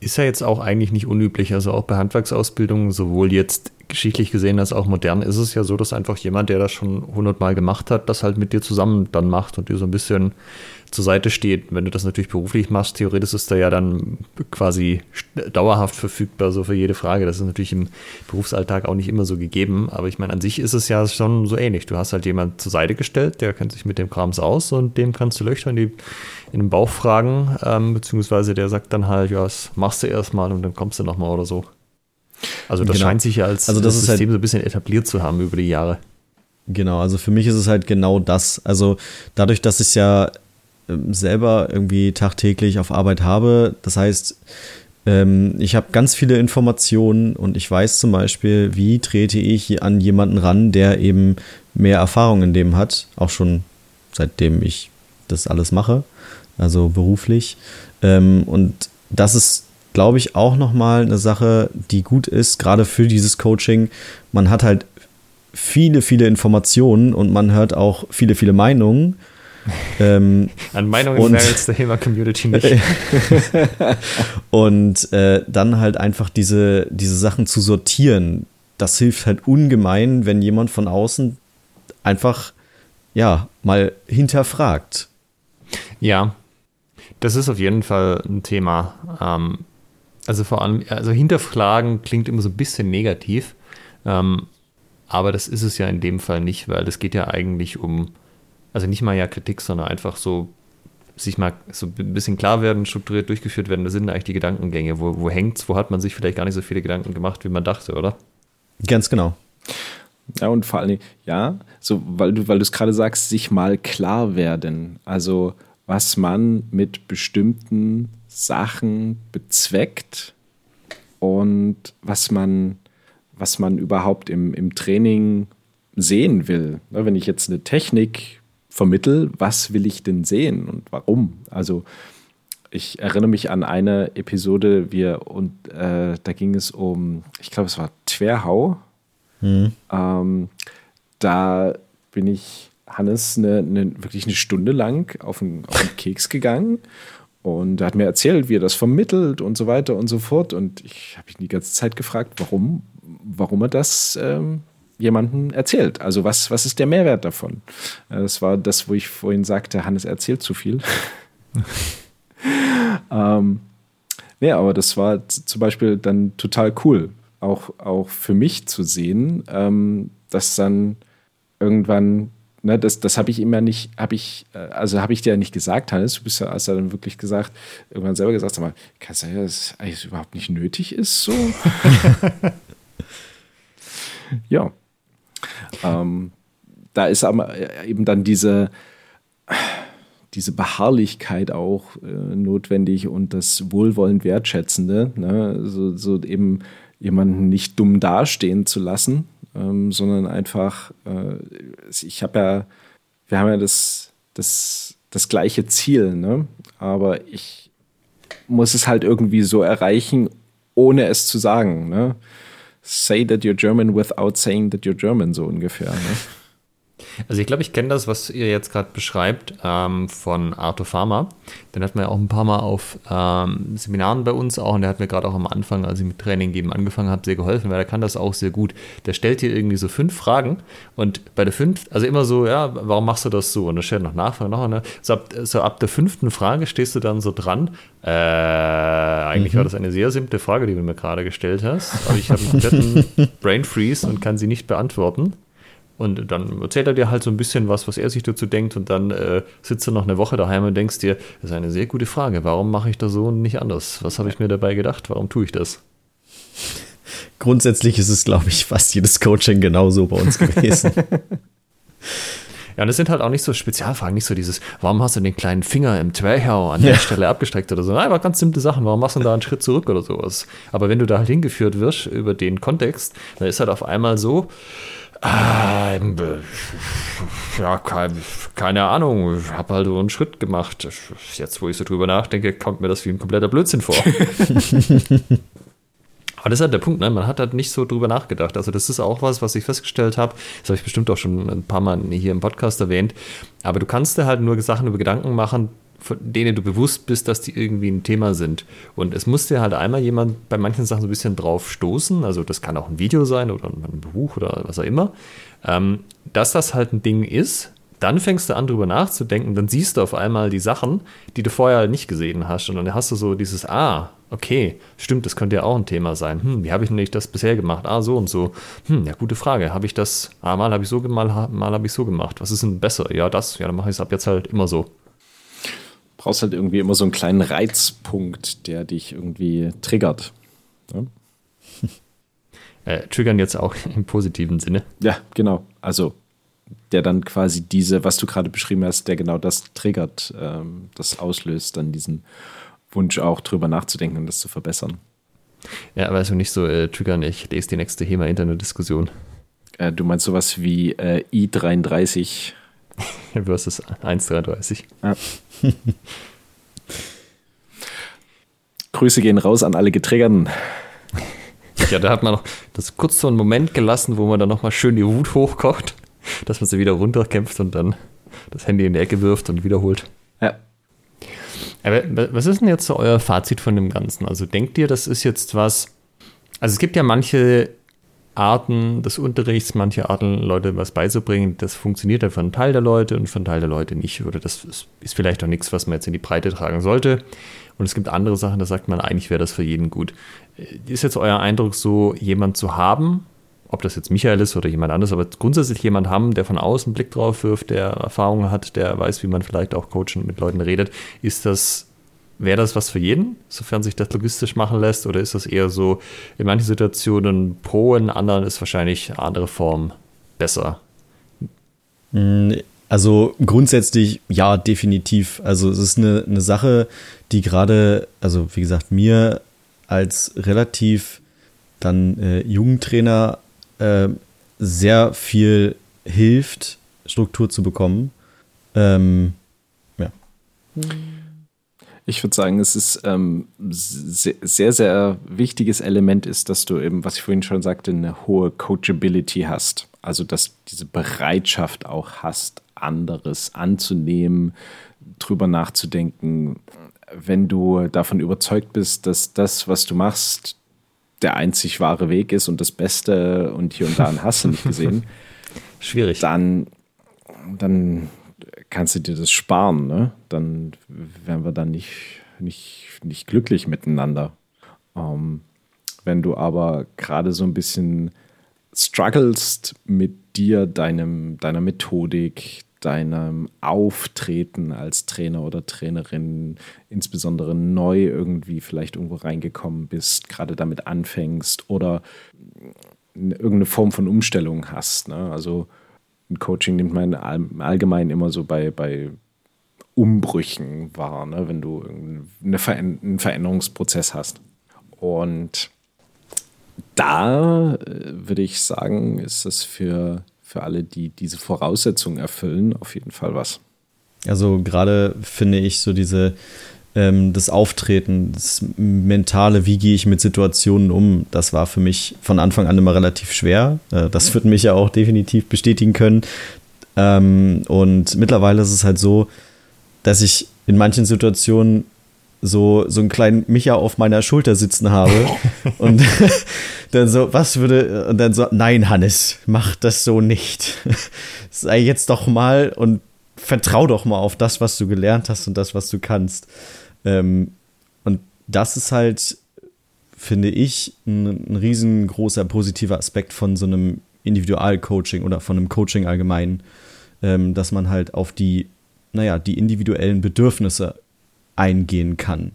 Ist ja jetzt auch eigentlich nicht unüblich. Also auch bei Handwerksausbildungen, sowohl jetzt geschichtlich gesehen als auch modern, ist es ja so, dass einfach jemand, der das schon hundertmal gemacht hat, das halt mit dir zusammen dann macht und dir so ein bisschen zur Seite steht. Wenn du das natürlich beruflich machst, theoretisch ist er ja dann quasi dauerhaft verfügbar, so für jede Frage. Das ist natürlich im Berufsalltag auch nicht immer so gegeben, aber ich meine, an sich ist es ja schon so ähnlich. Du hast halt jemand zur Seite gestellt, der kennt sich mit dem Krams aus und dem kannst du Löcher in, die, in den Bauch fragen, ähm, beziehungsweise der sagt dann halt, ja, das machst du erstmal und dann kommst du nochmal oder so. Also das genau. scheint sich ja als also das System halt so ein bisschen etabliert zu haben über die Jahre. Genau, also für mich ist es halt genau das. Also dadurch, dass ich ja ähm, selber irgendwie tagtäglich auf Arbeit habe. Das heißt, ähm, ich habe ganz viele Informationen und ich weiß zum Beispiel, wie trete ich an jemanden ran, der eben mehr Erfahrung in dem hat, auch schon seitdem ich das alles mache, also beruflich. Ähm, und das ist, glaube ich, auch nochmal eine Sache, die gut ist, gerade für dieses Coaching. Man hat halt viele, viele Informationen und man hört auch viele, viele Meinungen ähm, An Meinungen wäre jetzt der HEMA-Community nicht. und äh, dann halt einfach diese, diese Sachen zu sortieren, das hilft halt ungemein, wenn jemand von außen einfach, ja, mal hinterfragt. Ja, das ist auf jeden Fall ein Thema. Ähm, also vor allem, also hinterfragen klingt immer so ein bisschen negativ. Ähm, aber das ist es ja in dem Fall nicht, weil es geht ja eigentlich um also nicht mal ja Kritik, sondern einfach so sich mal so ein bisschen klar werden, strukturiert durchgeführt werden, das sind eigentlich die Gedankengänge. Wo, wo es, wo hat man sich vielleicht gar nicht so viele Gedanken gemacht, wie man dachte, oder? Ganz genau. Ja, und vor allem, ja, so, weil du, weil du es gerade sagst, sich mal klar werden. Also, was man mit bestimmten Sachen bezweckt und was man, was man überhaupt im, im Training sehen will. Ne, wenn ich jetzt eine Technik vermittel, was will ich denn sehen und warum. Also ich erinnere mich an eine Episode, wir und äh, da ging es um, ich glaube, es war Twerhau. Mhm. Ähm, da bin ich, Hannes eine, eine, wirklich eine Stunde lang auf den, auf den Keks gegangen und er hat mir erzählt, wie er das vermittelt und so weiter und so fort. Und ich habe ihn die ganze Zeit gefragt, warum, warum er das ähm, jemandem erzählt. Also was, was ist der Mehrwert davon? Das war das, wo ich vorhin sagte, Hannes erzählt zu viel. ähm, ja, aber das war zum Beispiel dann total cool, auch, auch für mich zu sehen, ähm, dass dann irgendwann, ne, das, das habe ich immer nicht, habe ich, äh, also habe ich dir ja nicht gesagt, Hannes, du bist ja, hast ja dann wirklich gesagt, irgendwann selber gesagt, sag mal, kann es sein, dass es eigentlich überhaupt nicht nötig ist, so? ja. Ähm, da ist aber eben dann diese, diese Beharrlichkeit auch äh, notwendig und das wohlwollend Wertschätzende, ne? so, so eben jemanden nicht dumm dastehen zu lassen, ähm, sondern einfach, äh, ich habe ja, wir haben ja das, das, das gleiche Ziel, ne? aber ich muss es halt irgendwie so erreichen, ohne es zu sagen. Ne? Say that you're German without saying that you're German, so ungefähr. Ne? Also ich glaube, ich kenne das, was ihr jetzt gerade beschreibt, ähm, von Arthur Farmer. Den hatten wir ja auch ein paar Mal auf ähm, Seminaren bei uns auch und der hat mir gerade auch am Anfang, als ich mit Training geben angefangen habe, sehr geholfen, weil er kann das auch sehr gut. Der stellt dir irgendwie so fünf Fragen und bei der fünf, also immer so, ja, warum machst du das so? Und er stellt noch Nachfragen, noch eine. So ab, so ab der fünften Frage stehst du dann so dran. Äh, eigentlich mhm. war das eine sehr simple Frage, die du mir gerade gestellt hast, aber ich habe einen kompletten Brain Freeze und kann sie nicht beantworten. Und dann erzählt er dir halt so ein bisschen was, was er sich dazu denkt. Und dann äh, sitzt du noch eine Woche daheim und denkst dir, das ist eine sehr gute Frage. Warum mache ich das so und nicht anders? Was habe ich mir dabei gedacht? Warum tue ich das? Grundsätzlich ist es, glaube ich, fast jedes Coaching genauso bei uns gewesen. Ja, und das sind halt auch nicht so Spezialfragen, nicht so dieses, warum hast du den kleinen Finger im Twerchau an der ja. Stelle abgestreckt oder so. Nein, aber ganz simple Sachen, warum machst du da einen Schritt zurück oder sowas. Aber wenn du da halt hingeführt wirst über den Kontext, dann ist halt auf einmal so, ja, kein, keine Ahnung. Ich habe halt so einen Schritt gemacht. Jetzt, wo ich so drüber nachdenke, kommt mir das wie ein kompletter Blödsinn vor. Aber das ist halt der Punkt, ne? man hat halt nicht so drüber nachgedacht. Also das ist auch was, was ich festgestellt habe. Das habe ich bestimmt auch schon ein paar Mal hier im Podcast erwähnt. Aber du kannst dir halt nur Sachen über Gedanken machen, von denen du bewusst bist, dass die irgendwie ein Thema sind. Und es muss dir halt einmal jemand bei manchen Sachen so ein bisschen drauf stoßen, also das kann auch ein Video sein oder ein Buch oder was auch immer, ähm, dass das halt ein Ding ist. Dann fängst du an, drüber nachzudenken, dann siehst du auf einmal die Sachen, die du vorher nicht gesehen hast. Und dann hast du so dieses, ah, okay, stimmt, das könnte ja auch ein Thema sein. Hm, wie habe ich denn das bisher gemacht? Ah, so und so. Hm, ja, gute Frage. Habe ich das, ah, mal habe ich so gemacht, mal, mal habe ich so gemacht. Was ist denn besser? Ja, das, ja, dann mache ich es ab jetzt halt immer so brauchst halt irgendwie immer so einen kleinen Reizpunkt, der dich irgendwie triggert. Ja? Äh, triggern jetzt auch im positiven Sinne. Ja, genau. Also der dann quasi diese, was du gerade beschrieben hast, der genau das triggert, ähm, das auslöst, dann diesen Wunsch auch drüber nachzudenken und das zu verbessern. Ja, aber also nicht so äh, triggern, ich lese die nächste HEMA-Internet-Diskussion. Äh, du meinst sowas wie äh, I33 versus 1,33. Ja. Grüße gehen raus an alle Getriggerten. Ja, da hat man noch das kurz so einen Moment gelassen, wo man dann nochmal schön die Wut hochkocht, dass man sie wieder runterkämpft und dann das Handy in die Ecke wirft und wiederholt. Ja. Aber was ist denn jetzt so euer Fazit von dem Ganzen? Also denkt ihr, das ist jetzt was. Also es gibt ja manche Arten des Unterrichts, manche Arten, Leute was beizubringen, das funktioniert ja für einen Teil der Leute und für einen Teil der Leute nicht. Oder das ist vielleicht auch nichts, was man jetzt in die Breite tragen sollte. Und es gibt andere Sachen, da sagt man, eigentlich wäre das für jeden gut. Ist jetzt euer Eindruck so, jemand zu haben, ob das jetzt Michael ist oder jemand anderes, aber grundsätzlich jemand haben, der von außen einen Blick drauf wirft, der Erfahrungen hat, der weiß, wie man vielleicht auch coachen mit Leuten redet, ist das Wäre das was für jeden, sofern sich das logistisch machen lässt? Oder ist das eher so, in manchen Situationen pro, in anderen ist wahrscheinlich eine andere Form besser? Mm, also grundsätzlich ja, definitiv. Also es ist eine, eine Sache, die gerade, also wie gesagt, mir als relativ dann äh, Jugendtrainer äh, sehr viel hilft, Struktur zu bekommen. Ähm, ja. Mhm. Ich würde sagen, es ist ähm, sehr, sehr wichtiges Element ist, dass du eben, was ich vorhin schon sagte, eine hohe Coachability hast. Also, dass diese Bereitschaft auch hast, anderes anzunehmen, drüber nachzudenken, wenn du davon überzeugt bist, dass das, was du machst, der einzig wahre Weg ist und das Beste und hier und da ein Hass nicht gesehen. Schwierig. Dann, dann kannst du dir das sparen, ne? Dann wären wir dann nicht, nicht, nicht glücklich miteinander. Ähm, wenn du aber gerade so ein bisschen strugglest mit dir, deinem, deiner Methodik, deinem Auftreten als Trainer oder Trainerin, insbesondere neu irgendwie vielleicht irgendwo reingekommen bist, gerade damit anfängst oder irgendeine Form von Umstellung hast. Ne? Also Coaching nimmt man allgemein immer so bei, bei Umbrüchen wahr, ne? wenn du eine Ver einen Veränderungsprozess hast. Und da äh, würde ich sagen, ist es für für alle, die diese Voraussetzungen erfüllen, auf jeden Fall was. Also gerade finde ich so diese ähm, das Auftreten, das mentale, wie gehe ich mit Situationen um, das war für mich von Anfang an immer relativ schwer. Äh, das wird mich ja auch definitiv bestätigen können. Ähm, und mittlerweile ist es halt so, dass ich in manchen Situationen so, so einen kleinen Micha auf meiner Schulter sitzen habe und dann so, was würde, und dann so, nein, Hannes, mach das so nicht. Sei jetzt doch mal und vertrau doch mal auf das, was du gelernt hast und das, was du kannst. Ähm, und das ist halt, finde ich, ein, ein riesengroßer positiver Aspekt von so einem Individualcoaching oder von einem Coaching allgemein, ähm, dass man halt auf die, naja, die individuellen Bedürfnisse eingehen kann.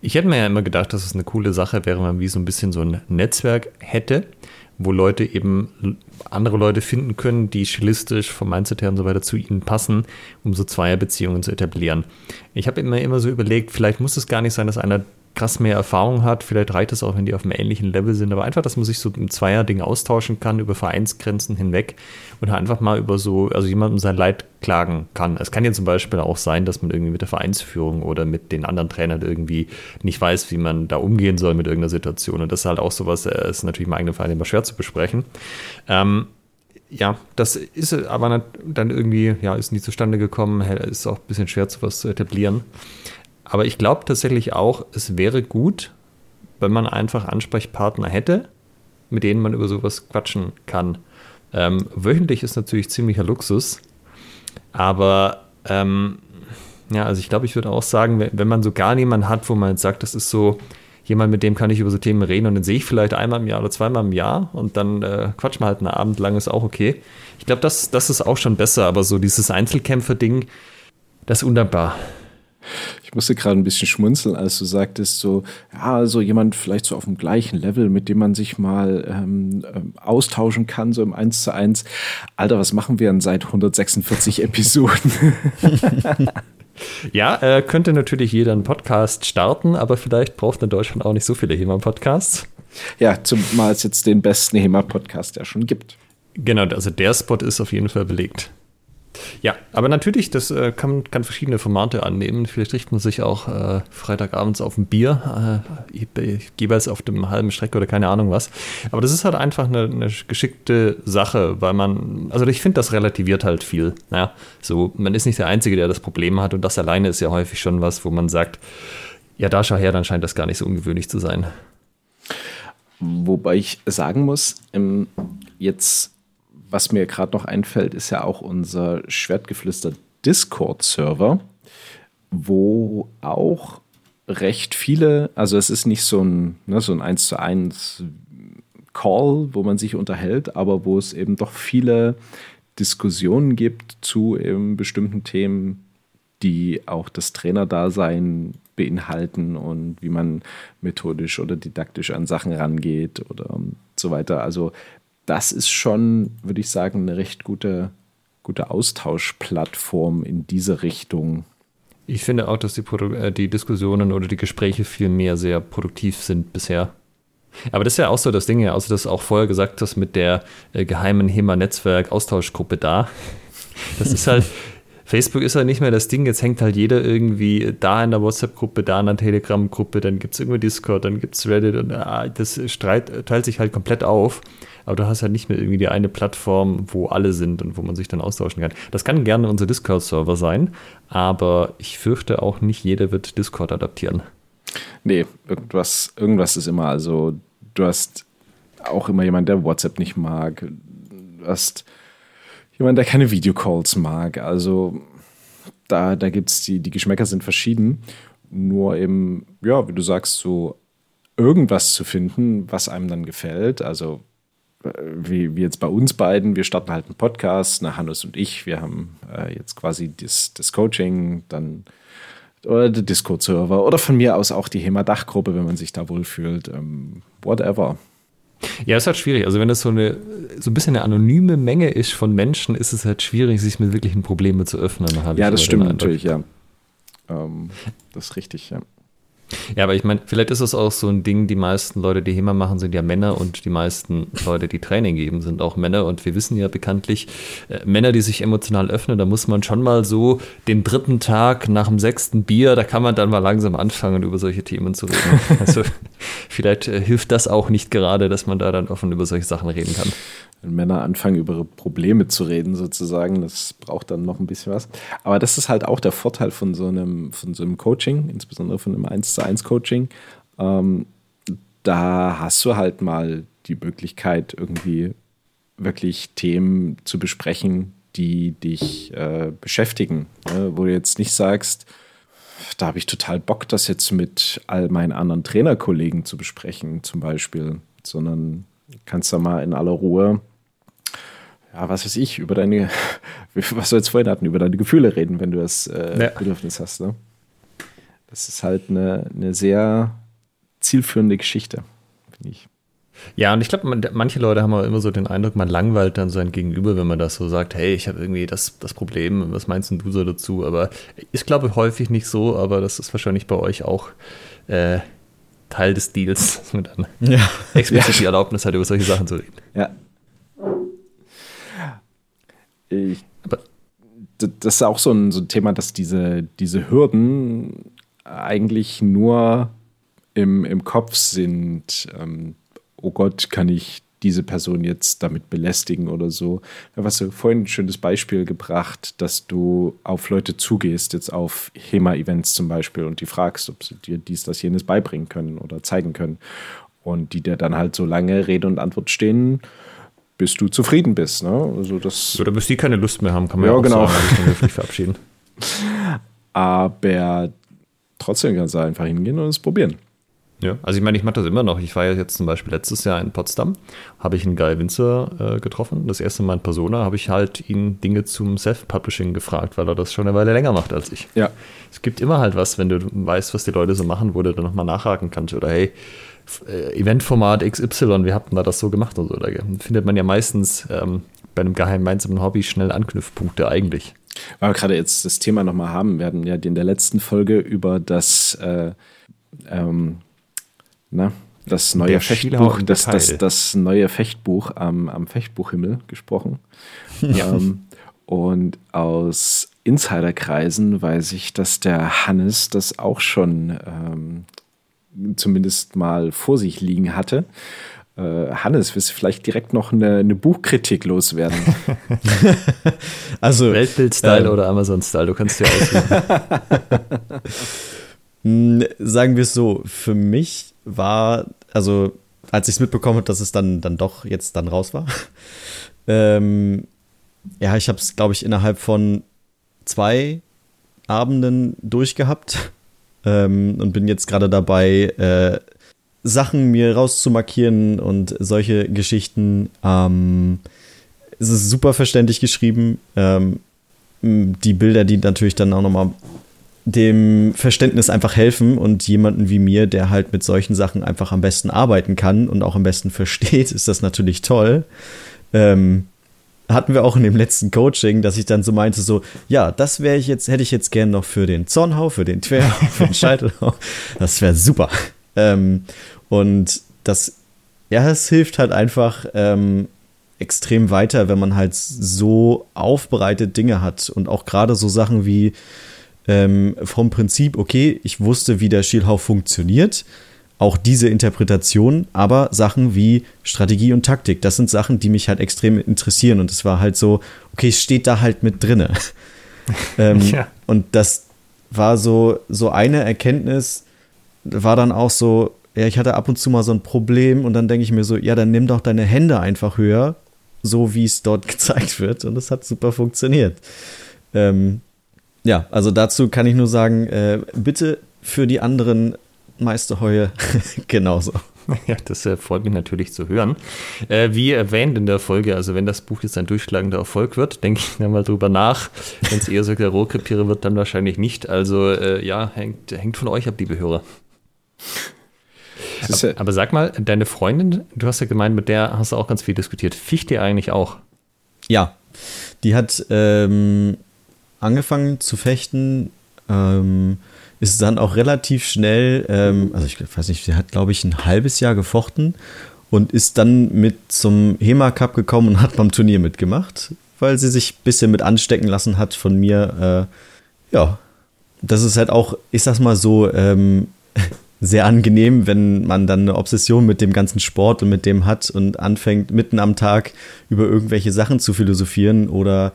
Ich hätte mir ja immer gedacht, dass es eine coole Sache wäre, wenn man wie so ein bisschen so ein Netzwerk hätte, wo Leute eben andere Leute finden können, die stilistisch vom Mindset her und so weiter zu ihnen passen, um so Zweierbeziehungen zu etablieren. Ich habe immer immer so überlegt, vielleicht muss es gar nicht sein, dass einer krass mehr Erfahrung hat. Vielleicht reicht es auch, wenn die auf einem ähnlichen Level sind, aber einfach, dass man sich so im Zweier-Ding austauschen kann über Vereinsgrenzen hinweg und einfach mal über so, also jemandem sein Leid klagen kann. Es kann ja zum Beispiel auch sein, dass man irgendwie mit der Vereinsführung oder mit den anderen Trainern irgendwie nicht weiß, wie man da umgehen soll mit irgendeiner Situation. Und das ist halt auch sowas, äh, ist natürlich im eigenen Verein immer schwer zu besprechen. Ähm, ja, das ist aber dann irgendwie, ja, ist nie zustande gekommen, ist auch ein bisschen schwer, zu was zu etablieren. Aber ich glaube tatsächlich auch, es wäre gut, wenn man einfach Ansprechpartner hätte, mit denen man über sowas quatschen kann. Ähm, wöchentlich ist natürlich ziemlicher Luxus, aber ähm, ja, also ich glaube, ich würde auch sagen, wenn man so gar niemanden hat, wo man jetzt sagt, das ist so jemand, mit dem kann ich über so Themen reden und den sehe ich vielleicht einmal im Jahr oder zweimal im Jahr und dann äh, quatschen wir halt einen Abend lang, ist auch okay. Ich glaube, das, das ist auch schon besser, aber so dieses Einzelkämpfer-Ding, das ist undankbar. Ich musste gerade ein bisschen schmunzeln, als du sagtest, so, ja, so jemand vielleicht so auf dem gleichen Level, mit dem man sich mal ähm, ähm austauschen kann, so im 1 zu 1. Alter, was machen wir denn seit 146 Episoden? ja, äh, könnte natürlich jeder einen Podcast starten, aber vielleicht braucht in Deutschland auch nicht so viele HEMA-Podcasts. Ja, zumal es jetzt den besten HEMA-Podcast ja schon gibt. Genau, also der Spot ist auf jeden Fall belegt. Ja, aber natürlich, das äh, kann, kann, verschiedene Formate annehmen. Vielleicht richtet man sich auch äh, Freitagabends auf ein Bier, äh, jeweils auf dem halben Streck oder keine Ahnung was. Aber das ist halt einfach eine, eine geschickte Sache, weil man, also ich finde, das relativiert halt viel. Ja, so, man ist nicht der Einzige, der das Problem hat und das alleine ist ja häufig schon was, wo man sagt, ja, da schau her, dann scheint das gar nicht so ungewöhnlich zu sein. Wobei ich sagen muss, ähm, jetzt was mir gerade noch einfällt, ist ja auch unser Schwertgeflüster Discord-Server, wo auch recht viele, also es ist nicht so ein, ne, so ein 1 zu 1 Call, wo man sich unterhält, aber wo es eben doch viele Diskussionen gibt zu eben bestimmten Themen, die auch das Trainerdasein beinhalten und wie man methodisch oder didaktisch an Sachen rangeht oder so weiter. Also das ist schon, würde ich sagen, eine recht gute, gute Austauschplattform in diese Richtung. Ich finde auch, dass die, äh, die Diskussionen oder die Gespräche viel mehr sehr produktiv sind bisher. Aber das ist ja auch so das Ding, ja, außer dass auch vorher gesagt hast mit der äh, geheimen HEMA-Netzwerk-Austauschgruppe da. Das ist halt, Facebook ist halt nicht mehr das Ding, jetzt hängt halt jeder irgendwie da in der WhatsApp-Gruppe, da in der Telegram-Gruppe, dann gibt es irgendwie Discord, dann gibt es Reddit und ah, das Streit teilt sich halt komplett auf. Aber du hast halt nicht mehr irgendwie die eine Plattform, wo alle sind und wo man sich dann austauschen kann. Das kann gerne unser Discord-Server sein, aber ich fürchte auch nicht jeder wird Discord adaptieren. Nee, irgendwas, irgendwas ist immer. Also, du hast auch immer jemand, der WhatsApp nicht mag. Du hast jemand, der keine Videocalls mag. Also, da, da gibt es die, die Geschmäcker sind verschieden. Nur eben, ja, wie du sagst, so irgendwas zu finden, was einem dann gefällt. Also, wie, wie jetzt bei uns beiden, wir starten halt einen Podcast, na, Hannes und ich, wir haben äh, jetzt quasi das, das Coaching, dann oder der Discord-Server oder von mir aus auch die HEMA-Dachgruppe, wenn man sich da wohlfühlt. Ähm, whatever. Ja, es ist halt schwierig. Also wenn das so eine so ein bisschen eine anonyme Menge ist von Menschen, ist es halt schwierig, sich mit wirklichen Problemen zu öffnen. Ja, das stimmt natürlich, ja. Ähm, das ist richtig, ja. Ja, aber ich meine, vielleicht ist es auch so ein Ding, die meisten Leute, die HEMA machen, sind ja Männer und die meisten Leute, die Training geben, sind auch Männer. Und wir wissen ja bekanntlich, äh, Männer, die sich emotional öffnen, da muss man schon mal so den dritten Tag nach dem sechsten Bier, da kann man dann mal langsam anfangen, über solche Themen zu reden. Also vielleicht äh, hilft das auch nicht gerade, dass man da dann offen über solche Sachen reden kann wenn Männer anfangen, über Probleme zu reden, sozusagen, das braucht dann noch ein bisschen was. Aber das ist halt auch der Vorteil von so einem, von so einem Coaching, insbesondere von einem 1 zu 1 Coaching. Ähm, da hast du halt mal die Möglichkeit, irgendwie wirklich Themen zu besprechen, die dich äh, beschäftigen. Ne? Wo du jetzt nicht sagst, da habe ich total Bock, das jetzt mit all meinen anderen Trainerkollegen zu besprechen, zum Beispiel, sondern kannst du mal in aller Ruhe ja, was weiß ich, über deine, was wir jetzt vorhin hatten, über deine Gefühle reden, wenn du das äh, ja. Bedürfnis hast. Ne? Das ist halt eine, eine sehr zielführende Geschichte, finde ich. Ja, und ich glaube, manche Leute haben auch immer so den Eindruck, man langweilt dann sein Gegenüber, wenn man das so sagt, hey, ich habe irgendwie das, das Problem, was meinst du so dazu? Aber ich glaube häufig nicht so, aber das ist wahrscheinlich bei euch auch äh, Teil des Deals, dass man dann ja. explizit ja. die Erlaubnis hat, über solche Sachen zu reden. Ja, ich, das ist auch so ein, so ein Thema, dass diese, diese Hürden eigentlich nur im, im Kopf sind. Ähm, oh Gott, kann ich diese Person jetzt damit belästigen oder so. Da hast du vorhin ein schönes Beispiel gebracht, dass du auf Leute zugehst, jetzt auf HEMA-Events zum Beispiel, und die fragst, ob sie dir dies, das, jenes beibringen können oder zeigen können. Und die dir dann halt so lange Rede und Antwort stehen bis du zufrieden bist. Ne? Also das Oder bis die keine Lust mehr haben, kann man ja, ja auch genau. sagen, verabschieden. Aber trotzdem kannst du einfach hingehen und es probieren. Ja, also ich meine, ich mache das immer noch. Ich war ja jetzt zum Beispiel letztes Jahr in Potsdam, habe ich einen Guy Winzer äh, getroffen. Das erste Mal in Persona habe ich halt ihn Dinge zum Self-Publishing gefragt, weil er das schon eine Weile länger macht als ich. Ja. Es gibt immer halt was, wenn du weißt, was die Leute so machen, wo du dann nochmal nachhaken kannst. Oder hey, äh, Eventformat XY, wir hatten da das so gemacht und so. Da findet man ja meistens ähm, bei einem gemeinsamen Hobby schnell Anknüpfpunkte eigentlich. Weil wir gerade jetzt das Thema nochmal haben, wir hatten ja in der letzten Folge über das, äh, ähm, na, das neue der Fechtbuch, das, das, das, neue Fechtbuch am, am Fechtbuchhimmel gesprochen. Ja. Ähm, und aus Insiderkreisen weiß ich, dass der Hannes das auch schon ähm, zumindest mal vor sich liegen hatte. Äh, Hannes, willst du vielleicht direkt noch eine, eine Buchkritik loswerden? also Weltbild-Style äh, oder Amazon-Style, du kannst dir aussuchen. Hm, sagen wir es so, für mich war, also als ich es mitbekommen habe, dass es dann, dann doch jetzt dann raus war, ähm, ja, ich habe es, glaube ich, innerhalb von zwei Abenden durchgehabt ähm, und bin jetzt gerade dabei, äh, Sachen mir rauszumarkieren und solche Geschichten. Ähm, es ist super verständlich geschrieben. Ähm, die Bilder, die natürlich dann auch nochmal dem Verständnis einfach helfen und jemanden wie mir, der halt mit solchen Sachen einfach am besten arbeiten kann und auch am besten versteht, ist das natürlich toll. Ähm, hatten wir auch in dem letzten Coaching, dass ich dann so meinte, so, ja, das wäre ich jetzt, hätte ich jetzt gern noch für den Zornhau, für den Twerhau, für den Scheitelhau. Das wäre super. Ähm, und das, ja, es hilft halt einfach ähm, extrem weiter, wenn man halt so aufbereitet Dinge hat und auch gerade so Sachen wie ähm, vom Prinzip, okay, ich wusste, wie der Schielhau funktioniert, auch diese Interpretation, aber Sachen wie Strategie und Taktik, das sind Sachen, die mich halt extrem interessieren. Und es war halt so, okay, es steht da halt mit drinne. ähm, ja. Und das war so, so eine Erkenntnis, war dann auch so, ja, ich hatte ab und zu mal so ein Problem und dann denke ich mir so, ja, dann nimm doch deine Hände einfach höher, so wie es dort gezeigt wird. Und das hat super funktioniert. Ähm, ja, also dazu kann ich nur sagen, äh, bitte für die anderen Meisterheue genauso. Ja, das äh, freut mich natürlich zu hören. Äh, wie erwähnt in der Folge, also wenn das Buch jetzt ein durchschlagender Erfolg wird, denke ich dann mal drüber nach. Wenn es eher so der Rohrkrepiere wird, dann wahrscheinlich nicht. Also äh, ja, hängt, hängt von euch ab, liebe Hörer. Aber, aber, sag mal, deine Freundin, du hast ja gemeint, mit der hast du auch ganz viel diskutiert. Ficht ihr eigentlich auch? Ja, die hat ähm, angefangen zu fechten. Ähm, ist dann auch relativ schnell, ähm, also ich weiß nicht, sie hat, glaube ich, ein halbes Jahr gefochten und ist dann mit zum HEMA Cup gekommen und hat beim Turnier mitgemacht, weil sie sich ein bisschen mit anstecken lassen hat von mir. Äh, ja, das ist halt auch, ich sag's mal so, ähm, sehr angenehm, wenn man dann eine Obsession mit dem ganzen Sport und mit dem hat und anfängt, mitten am Tag über irgendwelche Sachen zu philosophieren oder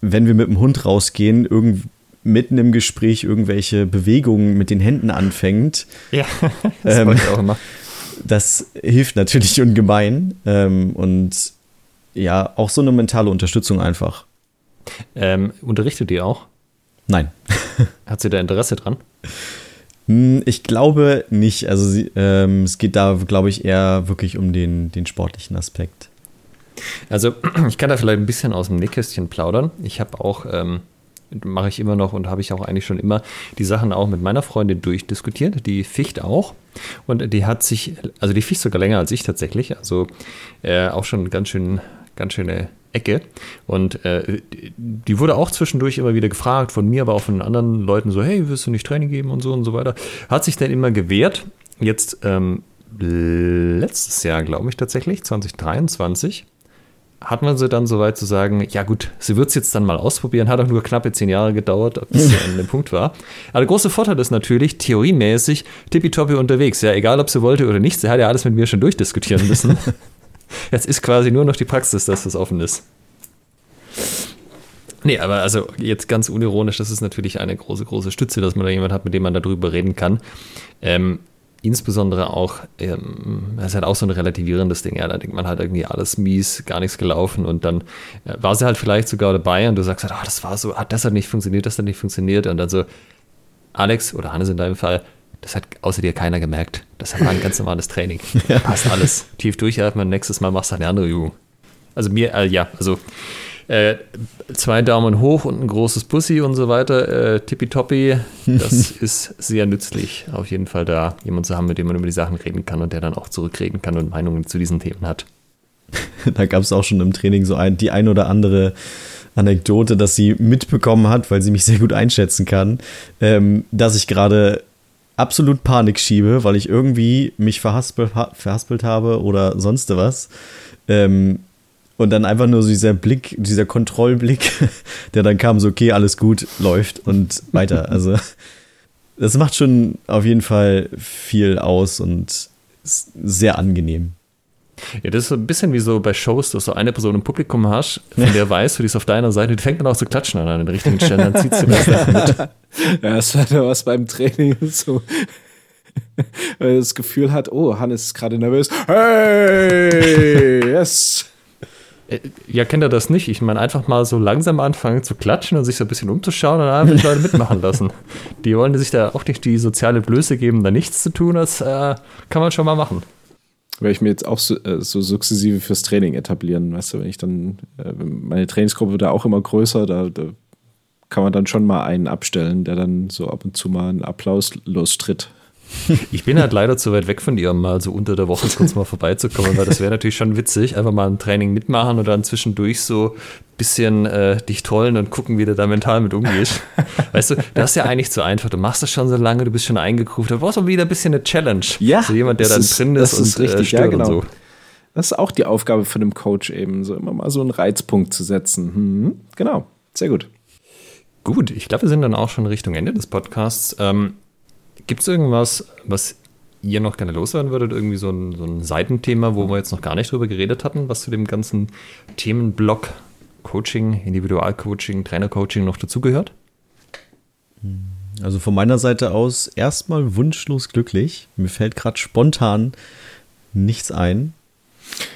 wenn wir mit dem Hund rausgehen, irgendwie mitten im Gespräch irgendwelche Bewegungen mit den Händen anfängt. Ja, das ähm, ich auch immer. Das hilft natürlich ungemein ähm, und ja, auch so eine mentale Unterstützung einfach. Ähm, unterrichtet ihr auch? Nein. Hat sie da Interesse dran? Hm, ich glaube nicht. Also sie, ähm, es geht da, glaube ich, eher wirklich um den, den sportlichen Aspekt. Also ich kann da vielleicht ein bisschen aus dem Nähkästchen plaudern. Ich habe auch ähm, mache ich immer noch und habe ich auch eigentlich schon immer die Sachen auch mit meiner Freundin durchdiskutiert. Die ficht auch. Und die hat sich, also die ficht sogar länger als ich tatsächlich. Also äh, auch schon ganz schön, ganz schöne Ecke. Und äh, die wurde auch zwischendurch immer wieder gefragt, von mir, aber auch von anderen Leuten so, hey, wirst du nicht Training geben und so und so weiter. Hat sich dann immer gewehrt. Jetzt ähm, letztes Jahr, glaube ich tatsächlich, 2023 hat man sie dann so weit zu sagen, ja gut, sie wird es jetzt dann mal ausprobieren, hat auch nur knappe zehn Jahre gedauert, bis sie an dem Punkt war. Aber der große Vorteil ist natürlich, theoriemäßig tippitoppi unterwegs. Ja, egal ob sie wollte oder nicht, sie hat ja alles mit mir schon durchdiskutieren müssen. jetzt ist quasi nur noch die Praxis, dass das offen ist. Nee, aber also jetzt ganz unironisch, das ist natürlich eine große, große Stütze, dass man da jemand hat, mit dem man darüber reden kann. Ähm, insbesondere auch, ähm, das ist halt auch so ein relativierendes Ding, ja, da denkt man halt irgendwie alles mies, gar nichts gelaufen und dann äh, war sie halt vielleicht sogar dabei und du sagst halt, ah, das war so, ah, das hat nicht funktioniert, das hat nicht funktioniert und dann so, Alex oder Hannes in deinem Fall, das hat außer dir keiner gemerkt. Das war ein ganz normales Training. ja. Passt alles. Tief durchatmen, nächstes Mal machst du eine andere Übung. Also mir, äh, ja, also äh, zwei Daumen hoch und ein großes Pussy und so weiter, äh, tippitoppi, das ist sehr nützlich, auf jeden Fall da jemand zu haben, mit dem man über die Sachen reden kann und der dann auch zurückreden kann und Meinungen zu diesen Themen hat. Da gab es auch schon im Training so ein, die ein oder andere Anekdote, dass sie mitbekommen hat, weil sie mich sehr gut einschätzen kann, ähm, dass ich gerade absolut Panik schiebe, weil ich irgendwie mich verhaspelt, verhaspelt habe oder sonst was. Ähm, und dann einfach nur so dieser Blick, dieser Kontrollblick, der dann kam, so, okay, alles gut, läuft und weiter. Also, das macht schon auf jeden Fall viel aus und ist sehr angenehm. Ja, das ist so ein bisschen wie so bei Shows, dass du eine Person im Publikum hast, von der weißt du, die ist auf deiner Seite, die fängt dann auch zu klatschen an, an den richtigen Stellen, dann zieht sie das mit. Ja, das war ja was beim Training so. Weil das Gefühl hat, oh, Hannes ist gerade nervös. Hey, yes. Äh, ja, kennt er das nicht? Ich meine, einfach mal so langsam anfangen zu klatschen und sich so ein bisschen umzuschauen und einfach die Leute mitmachen lassen. Die wollen sich da auch nicht die soziale Blöße geben, da nichts zu tun. Das äh, kann man schon mal machen. Werde ich mir jetzt auch so, äh, so, sukzessive fürs Training etablieren. Weißt du, wenn ich dann, äh, meine Trainingsgruppe wird da auch immer größer, da, da kann man dann schon mal einen abstellen, der dann so ab und zu mal einen Applaus lostritt. Ich bin halt leider zu weit weg von dir, um mal so unter der Woche kurz mal vorbeizukommen, weil das wäre natürlich schon witzig, einfach mal ein Training mitmachen und dann zwischendurch so ein bisschen äh, dich tollen und gucken, wie du da mental mit umgehst. Weißt du, das ist ja eigentlich zu einfach. Du machst das schon so lange, du bist schon eingekruft, du brauchst auch wieder ein bisschen eine Challenge. Ja. So jemand, der dann ist, drin ist, ist und äh, richtig, äh, ja, genau. und so. Das ist auch die Aufgabe von dem Coach eben, so immer mal so einen Reizpunkt zu setzen. Hm, genau, sehr gut. Gut, ich glaube, wir sind dann auch schon Richtung Ende des Podcasts. Ähm, Gibt es irgendwas, was ihr noch gerne loswerden würdet, irgendwie so ein, so ein Seitenthema, wo wir jetzt noch gar nicht drüber geredet hatten, was zu dem ganzen Themenblock Coaching, Individualcoaching, Trainercoaching noch dazugehört? Also von meiner Seite aus erstmal wunschlos glücklich. Mir fällt gerade spontan nichts ein.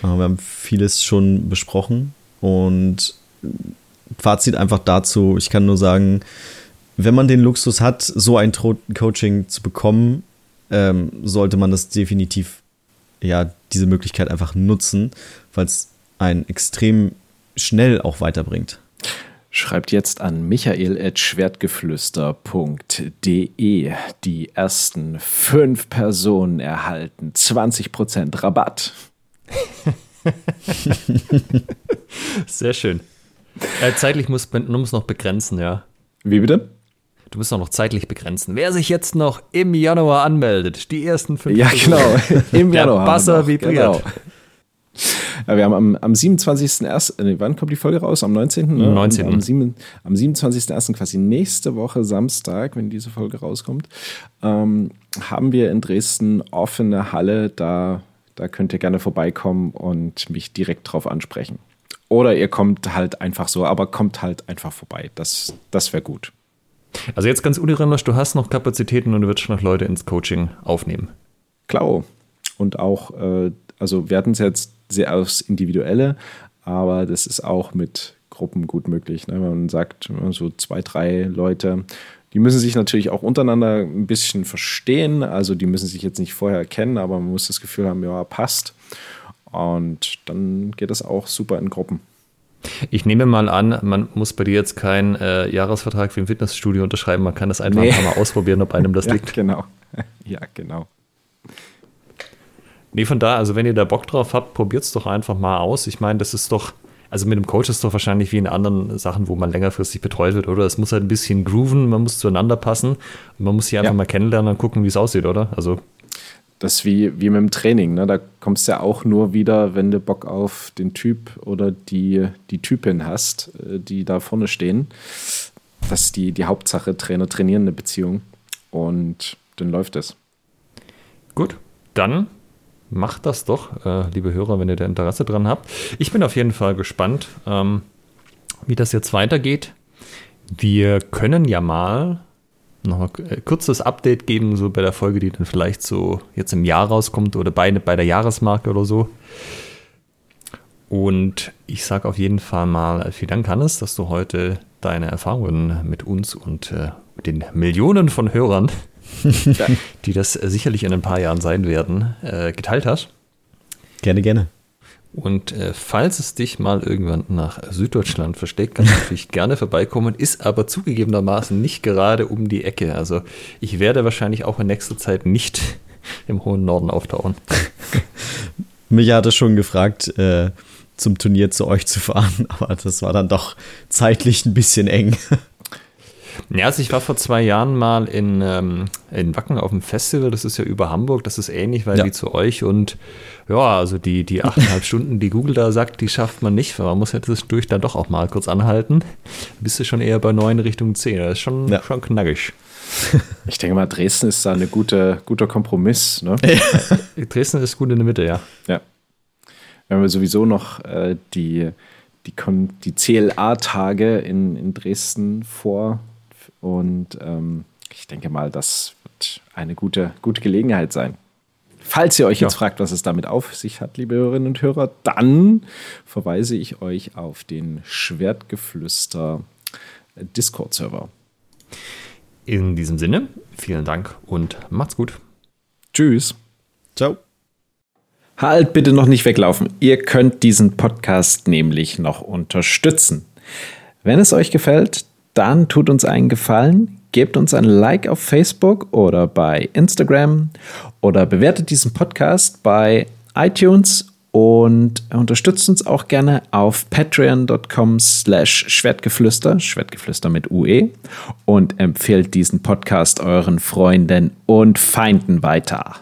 Wir haben vieles schon besprochen und Fazit einfach dazu, ich kann nur sagen, wenn man den Luxus hat, so ein Coaching zu bekommen, ähm, sollte man das definitiv, ja, diese Möglichkeit einfach nutzen, weil es einen extrem schnell auch weiterbringt. Schreibt jetzt an michael.schwertgeflüster.de. Die ersten fünf Personen erhalten 20% Rabatt. Sehr schön. Äh, zeitlich muss man muss noch begrenzen, ja. Wie bitte? Du musst auch noch zeitlich begrenzen. Wer sich jetzt noch im Januar anmeldet, die ersten fünf Ja, genau. Im Januar. Der Basser vibriert. Genau. Ja, wir haben am, am 27.01., nee, wann kommt die Folge raus? Am 19. Ne? 19. Am, am, am 27.01. quasi nächste Woche Samstag, wenn diese Folge rauskommt, ähm, haben wir in Dresden offene Halle. Da, da könnt ihr gerne vorbeikommen und mich direkt drauf ansprechen. Oder ihr kommt halt einfach so, aber kommt halt einfach vorbei. Das, das wäre gut. Also jetzt ganz unironisch, du hast noch Kapazitäten und du wirst noch Leute ins Coaching aufnehmen. Klar. Und auch, äh, also wir hatten es jetzt sehr aufs Individuelle, aber das ist auch mit Gruppen gut möglich. Ne? Man sagt, so zwei, drei Leute, die müssen sich natürlich auch untereinander ein bisschen verstehen. Also die müssen sich jetzt nicht vorher kennen, aber man muss das Gefühl haben, ja, passt. Und dann geht das auch super in Gruppen. Ich nehme mal an, man muss bei dir jetzt keinen äh, Jahresvertrag für ein Fitnessstudio unterschreiben. Man kann das einfach nee. mal ausprobieren, ob einem das ja, liegt. Genau. Ja, genau. Nee, von da, also wenn ihr da Bock drauf habt, probiert es doch einfach mal aus. Ich meine, das ist doch, also mit dem Coach ist es doch wahrscheinlich wie in anderen Sachen, wo man längerfristig betreut wird, oder? Es muss halt ein bisschen grooven, man muss zueinander passen und man muss sich einfach ja. mal kennenlernen und gucken, wie es aussieht, oder? Also das ist wie, wie mit dem Training. Ne? Da kommst du ja auch nur wieder, wenn du Bock auf den Typ oder die, die Typin hast, äh, die da vorne stehen. Das ist die, die Hauptsache, Trainer trainieren eine Beziehung. Und dann läuft es. Gut, dann macht das doch, äh, liebe Hörer, wenn ihr da Interesse dran habt. Ich bin auf jeden Fall gespannt, ähm, wie das jetzt weitergeht. Wir können ja mal noch ein äh, kurzes Update geben, so bei der Folge, die dann vielleicht so jetzt im Jahr rauskommt oder bei, bei der Jahresmarke oder so. Und ich sage auf jeden Fall mal vielen Dank, Hannes, dass du heute deine Erfahrungen mit uns und äh, den Millionen von Hörern, die das sicherlich in ein paar Jahren sein werden, äh, geteilt hast. Gerne, gerne. Und äh, falls es dich mal irgendwann nach Süddeutschland versteckt, kannst du natürlich gerne vorbeikommen, ist aber zugegebenermaßen nicht gerade um die Ecke. Also ich werde wahrscheinlich auch in nächster Zeit nicht im hohen Norden auftauchen. Mich hatte schon gefragt, äh, zum Turnier zu euch zu fahren, aber das war dann doch zeitlich ein bisschen eng. Ja, also ich war vor zwei Jahren mal in, ähm, in Wacken auf dem Festival, das ist ja über Hamburg, das ist ähnlich weil ja. wie zu euch und ja, also die, die achteinhalb Stunden, die Google da sagt, die schafft man nicht, weil man muss ja zwischendurch dann doch auch mal kurz anhalten. Bist du schon eher bei neun Richtung zehn, das ist schon, ja. schon knackig. Ich denke mal, Dresden ist da ein gute, guter Kompromiss. Ne? Dresden ist gut in der Mitte, ja. Ja. Wenn wir sowieso noch äh, die, die, die CLA-Tage in, in Dresden vor und ähm, ich denke mal, das wird eine gute, gute Gelegenheit sein. Falls ihr euch ja. jetzt fragt, was es damit auf sich hat, liebe Hörerinnen und Hörer, dann verweise ich euch auf den Schwertgeflüster Discord-Server. In diesem Sinne, vielen Dank und macht's gut. Tschüss. Ciao. Halt bitte noch nicht weglaufen. Ihr könnt diesen Podcast nämlich noch unterstützen. Wenn es euch gefällt, dann tut uns einen Gefallen, gebt uns ein Like auf Facebook oder bei Instagram oder bewertet diesen Podcast bei iTunes und unterstützt uns auch gerne auf patreon.com slash schwertgeflüster, Schwertgeflüster mit UE und empfehlt diesen Podcast euren Freunden und Feinden weiter.